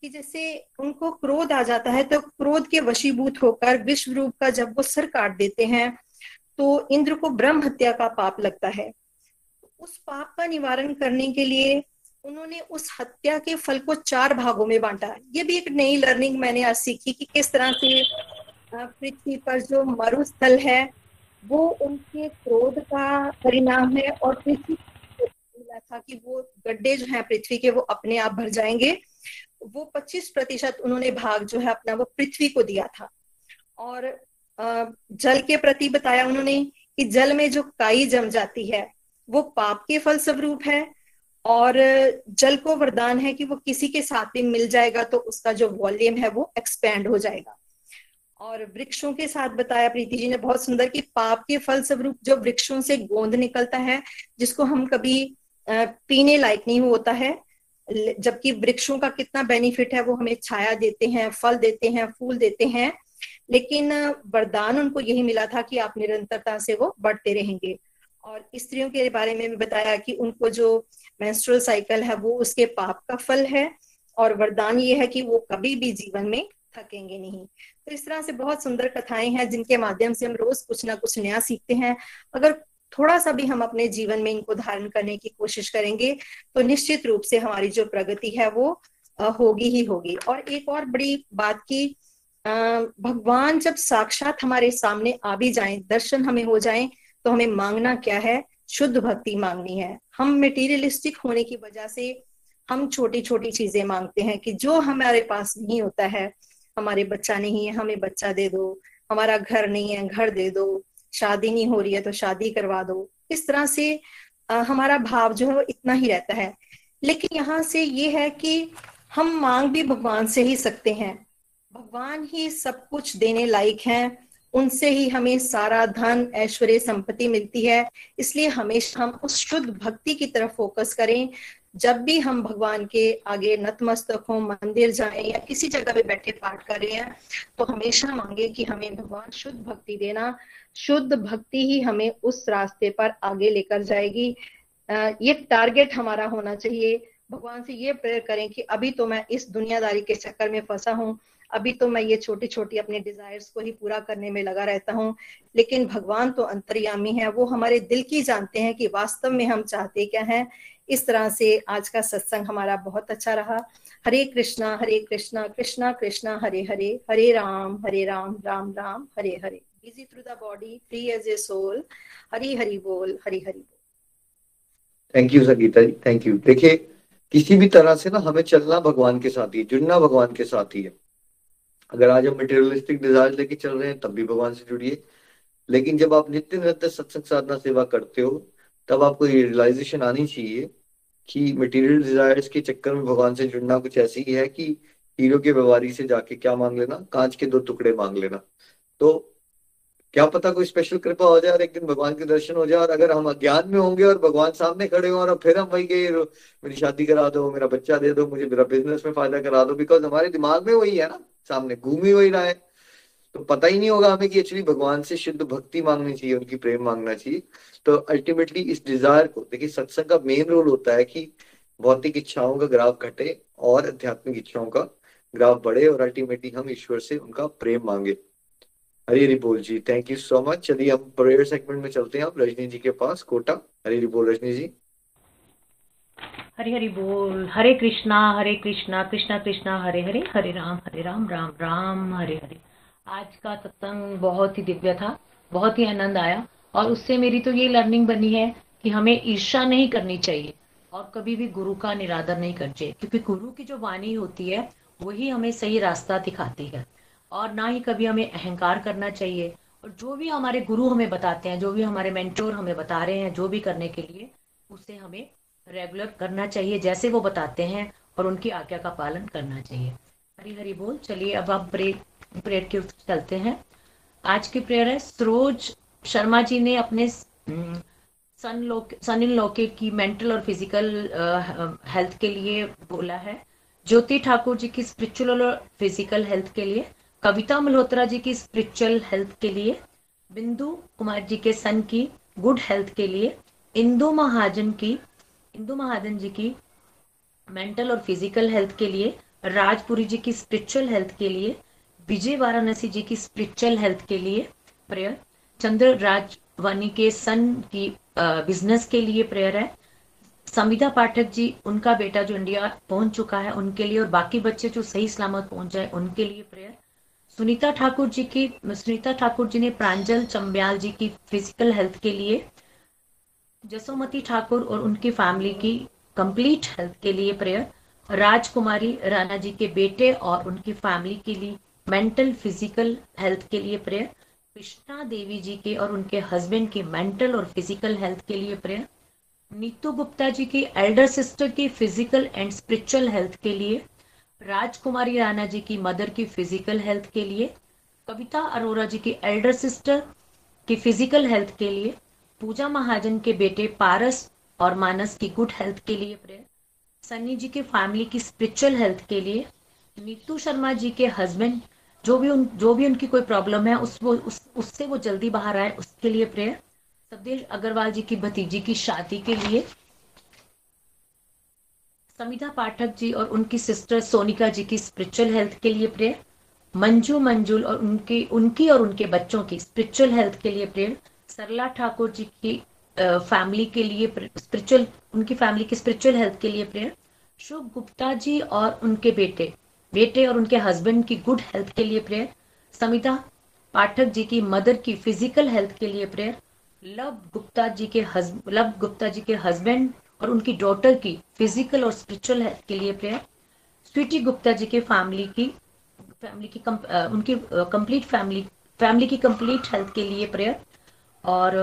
कि जैसे उनको क्रोध आ जाता है तो क्रोध के वशीभूत होकर विश्व रूप का जब वो सर काट देते हैं तो इंद्र को ब्रह्म हत्या का पाप लगता है। उस पाप का निवारण करने के लिए उन्होंने उस हत्या के फल को चार भागों में बांटा। ये भी एक नई लर्निंग मैंने आज सीखी कि किस तरह से पृथ्वी पर जो मरुस्थल है, वो उनके क्रोध का परिणाम है और पृथ्वी था कि वो गड्ढे जो है पृथ्वी के, वो अपने आप भर जाएँगे। वो 25 प्रतिशत उन्होंने भाग जो है अपना वो पृथ्वी को दिया था। और जल के प्रति बताया उन्होंने कि जल में जो काई जम जाती है, वो पाप के फल स्वरूप है और जल को वरदान है कि वो किसी के साथ भी मिल जाएगा तो उसका जो वॉल्यूम है वो एक्सपेंड हो जाएगा। और वृक्षों के साथ बताया, प्रीति जी ने बहुत सुंदर कि पाप के फल स्वरूप जो वृक्षों से गोंद निकलता है, जिसको हम कभी पीने लायक नहीं होता है जबकि वृक्षों का कितना बेनिफिट है, वो हमें छाया देते हैं, फल देते हैं, फूल देते हैं। लेकिन वरदान उनको यही मिला था कि आप निरंतरता से वो बढ़ते रहेंगे। और स्त्रियों के बारे में भी बताया कि उनको जो मेंस्ट्रुअल साइकिल है, वो उसके पाप का फल है और वरदान ये है कि वो कभी भी जीवन में थकेंगे नहीं। तो इस तरह से बहुत सुंदर कथाएँ हैं जिनके माध्यम से हम रोज कुछ ना कुछ नया सीखते हैं। अगर थोड़ा सा भी हम अपने जीवन में इनको धारण करने की कोशिश करेंगे तो निश्चित रूप से हमारी जो प्रगति है, वो होगी ही होगी। और एक और बड़ी बात की भगवान जब साक्षात हमारे सामने आ भी जाए, दर्शन हमें हो जाए तो हमें मांगना क्या है? शुद्ध भक्ति मांगनी है। हम मेटीरियलिस्टिक होने की वजह से हम छोटी छोटी चीज़ें मांगते हैं कि जो हमारे पास नहीं होता है हमारे बच्चा नहीं है हमें बच्चा दे दो हमारा घर नहीं है घर दे दो शादी नहीं हो रही है तो शादी करवा दो। इस तरह से आ, हमारा भाव जो है वो इतना ही रहता है। लेकिन यहाँ से ये है कि हम मांग भी भगवान से ही सकते हैं। भगवान ही सब कुछ देने लायक हैं। उनसे ही हमें सारा धन, ऐश्वर्य, संपत्ति मिलती है। इसलिए हमेशा हम उस शुद्ध भक्ति की तरफ़ फोकस करें। जब भी हम भगवान के आगे नतमस्तक हो, मंदिर जाएँ या किसी जगह पे बैठे पाठ कर रहे हैं तो हमेशा मांगे कि हमें भगवान शुद्ध भक्ति देना। शुद्ध भक्ति ही हमें उस रास्ते पर आगे लेकर जाएगी। ये टारगेट हमारा होना चाहिए। भगवान से ये प्रेयर करें कि अभी तो मैं इस दुनियादारी के चक्कर में फंसा हूँ। अभी तो मैं ये छोटी छोटी अपने डिजायर्स को ही पूरा करने में लगा रहता हूँ, लेकिन भगवान तो अंतर्यामी है, वो हमारे दिल की जानते हैं कि वास्तव में हम चाहते क्या हैं। इस तरह से आज का सत्संग हमारा बहुत अच्छा रहा। Hare Krishna Hare Krishna Krishna Krishna, Hare Hare Hare Ram Hare Ram Ram Ram, Hare Hare. Busy through the body free as a soul Hari Hari बोल, हरी हरि बोल। Thank you Sangeeta ji thank you देखिए, किसी भी तरह से ना हमें चलना भगवान के साथ ही, जुड़ना भगवान के साथ ही है। अगर आज हम मटेरियलिस्टिक डिज़ायर लेके चल रहे हैं, तब भी भगवान से जुड़िए। लेकिन जब आप नित्य नित्य सत्संग साधना सेवा करते हो, तब आपको ये रियलाइजेशन आनी चाहिए कि मटेरियल डिजायर्स के चक्कर में भगवान से जुड़ना कुछ ऐसी ही है कि हीरो के व्यवहारी से जाके क्या मांग लेना, कांच के दो टुकड़े मांग लेना। तो क्या पता कोई स्पेशल कृपा हो जाए और एक दिन भगवान के दर्शन हो जाए और अगर हम अज्ञान में होंगे और भगवान सामने खड़े हो और फिर हम वही गए मेरी शादी करा दो, मेरा बच्चा दे दो, मुझे मेरा बिज़नेस में फ़ायदा करा दो बिकॉज़ हमारे दिमाग में वही है ना। सामने घूम ही वही रहा है। तो पता ही नहीं होगा हमें कि एक्चुअली भगवान से शुद्ध भक्ति मांगनी चाहिए, उनकी प्रेम मांगना चाहिए। तो अल्टीमेटली इस डिज़ायर को, देखिए सत्संग का मेन रोल होता है कि भौतिक इच्छाओं का ग्राफ घटे और आध्यात्मिक इच्छाओं का ग्राफ बढ़े और अल्टीमेटली हम ईश्वर से उनका प्रेम मांगे। हरी हरी बोल जी थैंक यू सो मच चलिए हम प्रेयर सेगमेंट में चलते हैं। आप रजनी जी के पास, कोटा। हरी हरी बोल रजनी जी। हरे हरि बोल, हरे कृष्णा हरे कृष्णा कृष्णा कृष्णा, हरे हरे हरे राम हरे राम राम राम, हरे हरे। आज का सत्संग बहुत ही दिव्य था, बहुत ही आनंद आया और उससे मेरी तो ये लर्निंग बनी है कि हमें ईर्षा नहीं करनी चाहिए और कभी भी गुरु का निरादर नहीं करना चाहिए, क्योंकि गुरु की जो वाणी होती है, वही हमें सही रास्ता दिखाती है और ना ही कभी हमें अहंकार करना चाहिए। और जो भी हमारे गुरु हमें बताते हैं, जो भी हमारे मेंटोर हमें बता रहे हैं, जो भी करने के लिए, उसे हमें रेगुलर करना चाहिए, जैसे वो बताते हैं और उनकी आज्ञा का पालन करना चाहिए। हरी हरी बोल, चलिए अब आप प्रेयर प्रेयर की चलते हैं। आज की प्रेयर है, सरोज शर्मा जी ने अपने सन लोक, सन इन लोके की मेंटल और फ़िज़िकल हेल्थ के लिए बोला है। ज्योति ठाकुर जी की स्पिरिचुअल और फ़िज़िकल हेल्थ के लिए, कविता मल्होत्रा जी की स्पिरिचुअल हेल्थ के लिए, बिंदु कुमार जी के सन की गुड हेल्थ के लिए, इंदु महाजन की इंदु महाजन जी की मेंटल और फ़िज़िकल हेल्थ के लिए, राजपुरी जी की स्पिरिचुअल हेल्थ के लिए, विजय वाराणसी जी की स्पिरिचुअल हेल्थ के लिए प्रेयर चंद्र राजवानी के सन की बिज़नेस के लिए प्रेयर है संविदा पाठक जी, उनका बेटा जो इंडिया पहुँच चुका है उनके लिए और बाकी बच्चे जो सही सलामत पहुँच जाए उनके लिए प्रेयर सुनीता ठाकुर जी की, सुनीता ठाकुर जी ने प्रांजल चंब्याल जी की फ़िज़िकल हेल्थ के लिए जसोमती ठाकुर और उनकी फैमिली की कंप्लीट हेल्थ के लिए प्रेयर राजकुमारी राणा जी के बेटे और उनकी फैमिली के लिए मेंटल फ़िज़िकल हेल्थ के लिए प्रेयर कृष्णा देवी जी के और उनके हस्बैंड की मेंटल और फ़िज़िकल हेल्थ के लिए प्रेयर नीतू गुप्ता जी की एल्डर सिस्टर की फ़िज़िकल एंड स्पिरिचुअल हेल्थ के लिए, राजकुमारी राणा जी की मदर की फ़िज़िकल हेल्थ के लिए, कविता अरोरा जी की एल्डर सिस्टर की फ़िज़िकल हेल्थ के लिए पूजा महाजन के बेटे पारस और मानस की गुड हेल्थ के लिए प्रेयर सन्नी जी के फैमिली की स्पिरिचुअल हेल्थ के लिए, नीतू शर्मा जी के हस्बैंड, जो भी उन जो भी उनकी कोई प्रॉब्लम है, उस वो उस उससे वो जल्दी बाहर आए, उसके लिए प्रेयर सदेश अग्रवाल जी की भतीजी की शादी के लिए। समिता पाठक जी और उनकी सिस्टर सोनिका जी की स्पिरिचुअल हेल्थ के लिए प्रेयर मंजू मंजुल और उनकी उनकी और उनके बच्चों की स्पिरिचुअल हेल्थ के लिए प्रेयर सरला ठाकुर जी की फैमिली के लिए स्पिरिचुअल उनकी फैमिली की स्पिरिचुअल हेल्थ के लिए प्रेयर शुभ गुप्ता जी और उनके बेटे बेटे और उनके हस्बैंड की गुड हेल्थ के लिए प्रेयर समिता पाठक जी की मदर की फ़िज़िकल हेल्थ के लिए प्रेयर लव गुप्ता जी के लव गुप्ता जी के हस्बैंड और उनकी डॉटर की फ़िज़िकल और स्पिरिचुअल हेल्थ के लिए प्रेयर स्वीटी गुप्ता जी के फैमिली की फैमिली की कम, उनकी कंप्लीट फैमिली फैमिली की कंप्लीट हेल्थ के लिए प्रेयर और,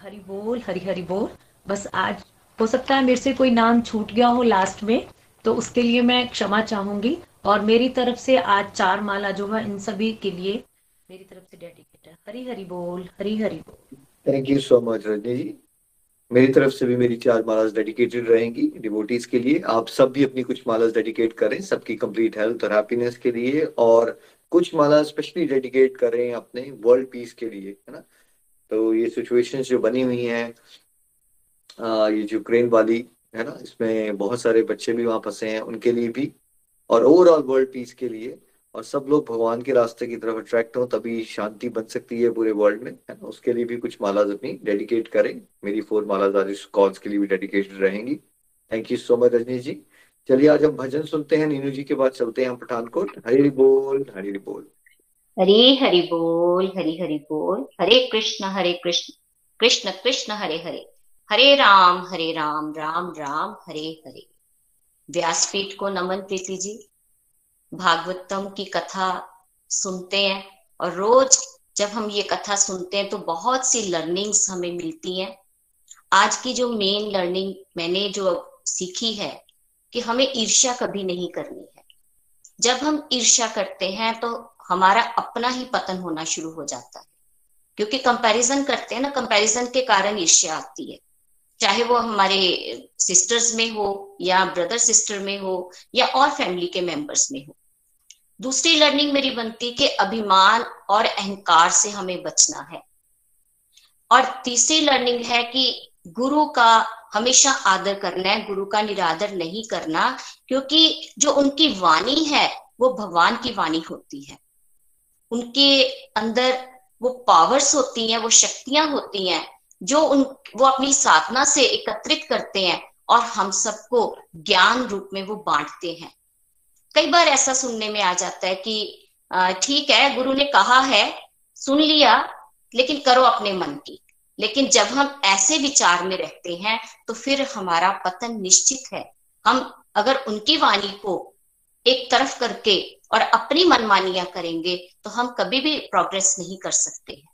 हरि बोल, हरि हरि बोल। बस आज, हो सकता है मेरे से कोई नाम छूट गया हो लास्ट में तो उसके लिए मैं क्षमा चाहूँगी। और मेरी तरफ़ से आज चार माला जो है, इन सभी के लिए मेरी तरफ़ से डेडिकेट है। हरी हरी बोल, हरी हरी बोल। Thank you so much Rajni ji. मेरी तरफ़ से भी मेरी चार मालाज डेडिकेटेड रहेंगी डिवोटीज के लिए। आप सब भी अपनी कुछ मालाज डेडिकेट करें, सबकी कंप्लीट हेल्थ और हैप्पीनेस के लिए। और कुछ माला स्पेशली डेडिकेट करें अपने वर्ल्ड पीस के लिए, है ना? तो ये सिचुएशंस जो बनी हुई हैं ये यूक्रेन वाली, है ना? इसमें बहुत सारे बच्चे भी वहाँ फंसे हैं उनके लिए भी, और ओवरऑल वर्ल्ड पीस के लिए, और सब लोग भगवान के रास्ते की तरफ़ अट्रैक्ट हो, तभी शांति बन सकती है पूरे वर्ल्ड में, है ना? उसके लिए भी कुछ मालाज अपनी डेडिकेट करें। मेरी फोर मालाज आज इस कॉल्स के लिए भी डेडिकेटेड रहेंगी। Thank you so much Rajnish ji. चलिए, आज हम भजन सुनते हैं, नीनू जी के बाद चलते हैं हम पठानकोट। हरी बोल हरी बोल। हरी, हरि बोल, हरी, हरि बोल। हरे कृष्ण हरे कृष्ण। कृष्ण कृष्ण, हरे हरे। हरे राम हरे राम राम राम, हरे हरे। व्यासपीठ को नमन प्रीति जी। भागवतम की कथा सुनते हैं और रोज जब हम ये कथा सुनते हैं तो बहुत सी लर्निंग्स हमें मिलती हैं। आज की जो मेन लर्निंग मैंने जो सीखी है कि हमें ईर्ष्या कभी नहीं करनी है। जब हम ईर्ष्या करते हैं तो हमारा अपना ही पतन होना शुरू हो जाता है। क्योंकि कंपैरिजन करते हैं ना कंपैरिजन के कारण ईर्ष्या आती है। चाहे वो हमारे सिस्टर्स में हो, या ब्रदर सिस्टर में हो, या और फैमिली के मेंबर्स में हो। दूसरी लर्निंग मेरी बनती कि अभिमान और अहंकार से हमें बचना है। और तीसरी लर्निंग है कि गुरु का हमेशा आदर करना है, गुरु का निरादर नहीं करना, क्योंकि जो उनकी वाणी है, वो भगवान की वाणी होती है। उनके अंदर वो पावर्स होती हैं, वो शक्तियाँ होती हैं, जो उन, वो अपनी साधना से एकत्रित करते हैं और हम सबको ज्ञान रूप में वो बांटते हैं। कई बार ऐसा सुनने में आ जाता है कि ठीक है, गुरु ने कहा है, सुन लिया, लेकिन करो अपने मन की। लेकिन जब हम ऐसे विचार में रहते हैं तो फिर हमारा पतन निश्चित है। हम अगर उनकी वाणी को एक तरफ़ करके और अपनी मनमानियाँ करेंगे तो हम कभी भी प्रोग्रेस नहीं कर सकते हैं।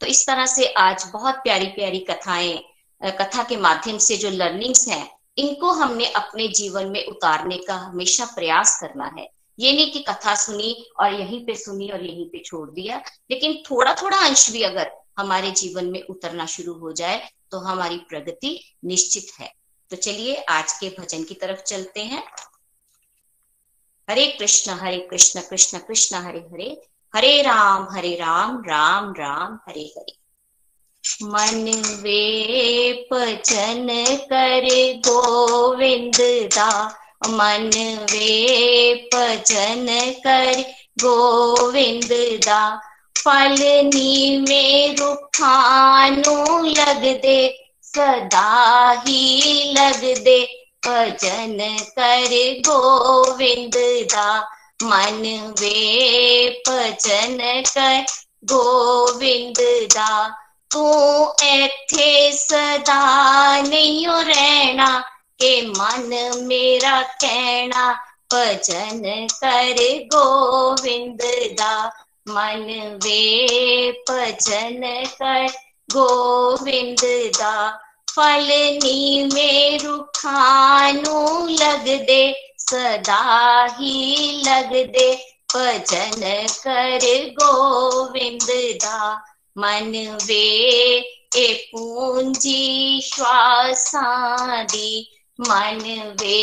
तो इस तरह से आज बहुत प्यारी प्यारी कथाएँ कथा के माध्यम से जो लर्निंग्स हैं, इनको हमने अपने जीवन में उतारने का हमेशा प्रयास करना है। ये नहीं कि कथा सुनी और यहीं पे सुनी और यहीं पे छोड़ दिया, लेकिन थोड़ा थोड़ा अंश भी अगर हमारे जीवन में उतरना शुरू हो जाए तो हमारी प्रगति निश्चित है। तो चलिए, आज के भजन की तरफ़ चलते हैं। हरे कृष्ण हरे कृष्ण कृष्ण कृष्ण, हरे हरे। हरे राम हरे राम राम राम, हरे हरे। मन वे पचन कर गोविंद दा मन वे पचन कर गोविंद दा फलनी में रुखानू लग दे सदा ही लग दे भजन कर गोविंद दा मन वे भजन कर गोविंद दा तू एथे सदा नहीं रहना, के मन मेरा कहना। भजन कर गोविंद दा मन वे भजन कर। गोविंद दा फल नी मेरु खानू लग दे, सदा ही लग दे। भजन कर गोविंद दा, मन वे ए पूंजी श्वासा दी मन वे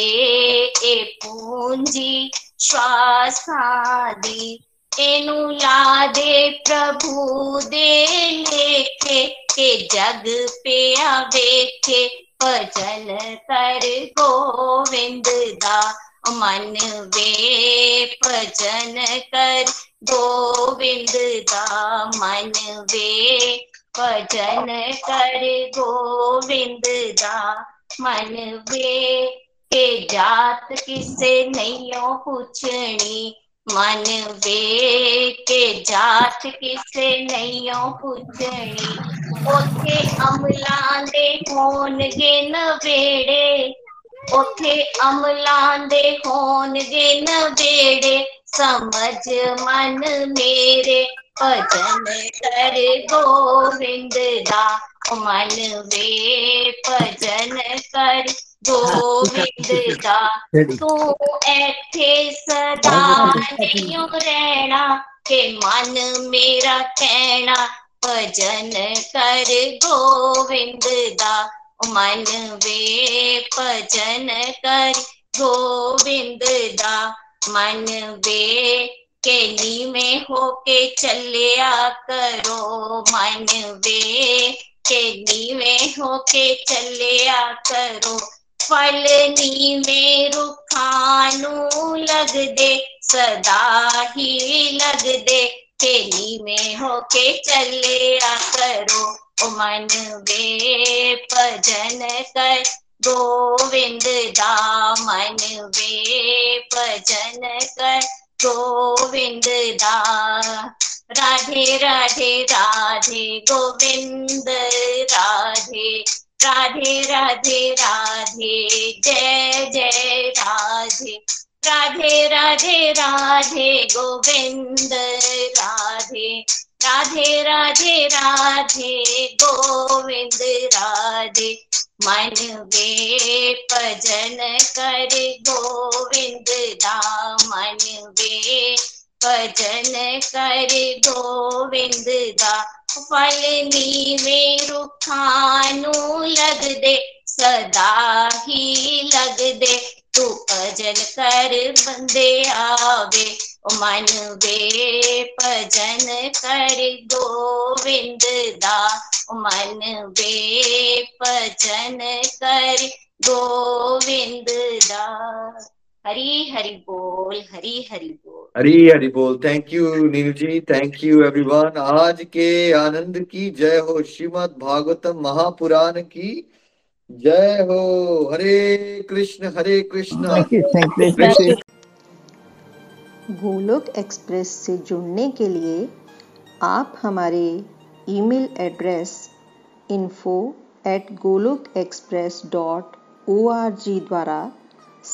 ए पूंजी श्वासां दी एनु लादे प्रभु दे लेखे के जग पे आवेखे भजन कर गोविंद दा, मन वे भजन कर गोविंद दा, मन वे भजन कर गोविंद दा, मन वे। के जात किसे नहीं पूछनी मन वे के जात किसे नहीं पूछनी ओथे अमला दे होनगे नवेड़े ओथे अमला दे होनगे नवेड़े समझ मन मेरे, भजन कर गोविंद दा। मन वे, भजन कर गोविंद दा तू रहना के मन मेरा कहना, भजन कर गोविंद दा। मन वे भजन कर गोविंद दा। मन वे केली में होके चलिया करो। मन वे केली में होके चलिया करो। फल नी में रुखानू लग दे सदा ही लग दे केली में होके चलिया करो ओ मन वे भजन कर। गोविंद दा मन वे भजन कर। गोविंद दा, राधे राधे राधे, गोविंद, राधे। राधे राधे राधे, जय जय, राधे। राधे राधे राधे, गोविंद, राधे। राधे राधे राधे, गोविंद, राधे। मन वे भजन कर गोविंद दा मन वे भजन कर गोविंद दा, फल नीवे रुखानू लग दे, सदा ही लग दे, तू भजन कर बंदे आवे मन वे भजन कर गोविंद दा मन वे भजन कर गोविंद दा। हरी हरि बोल हरी हरि बोल। हरी हरी बोल। Thank you Neelu ji thank you everyone आज के आनंद की जय हो श्रीमद् भागवतम महापुराण की। जय हो। हरे कृष्ण हरे कृष्ण। गोलोक एक्सप्रेस से जुड़ने के लिए आप हमारे email address info at Golok express dot O R G द्वारा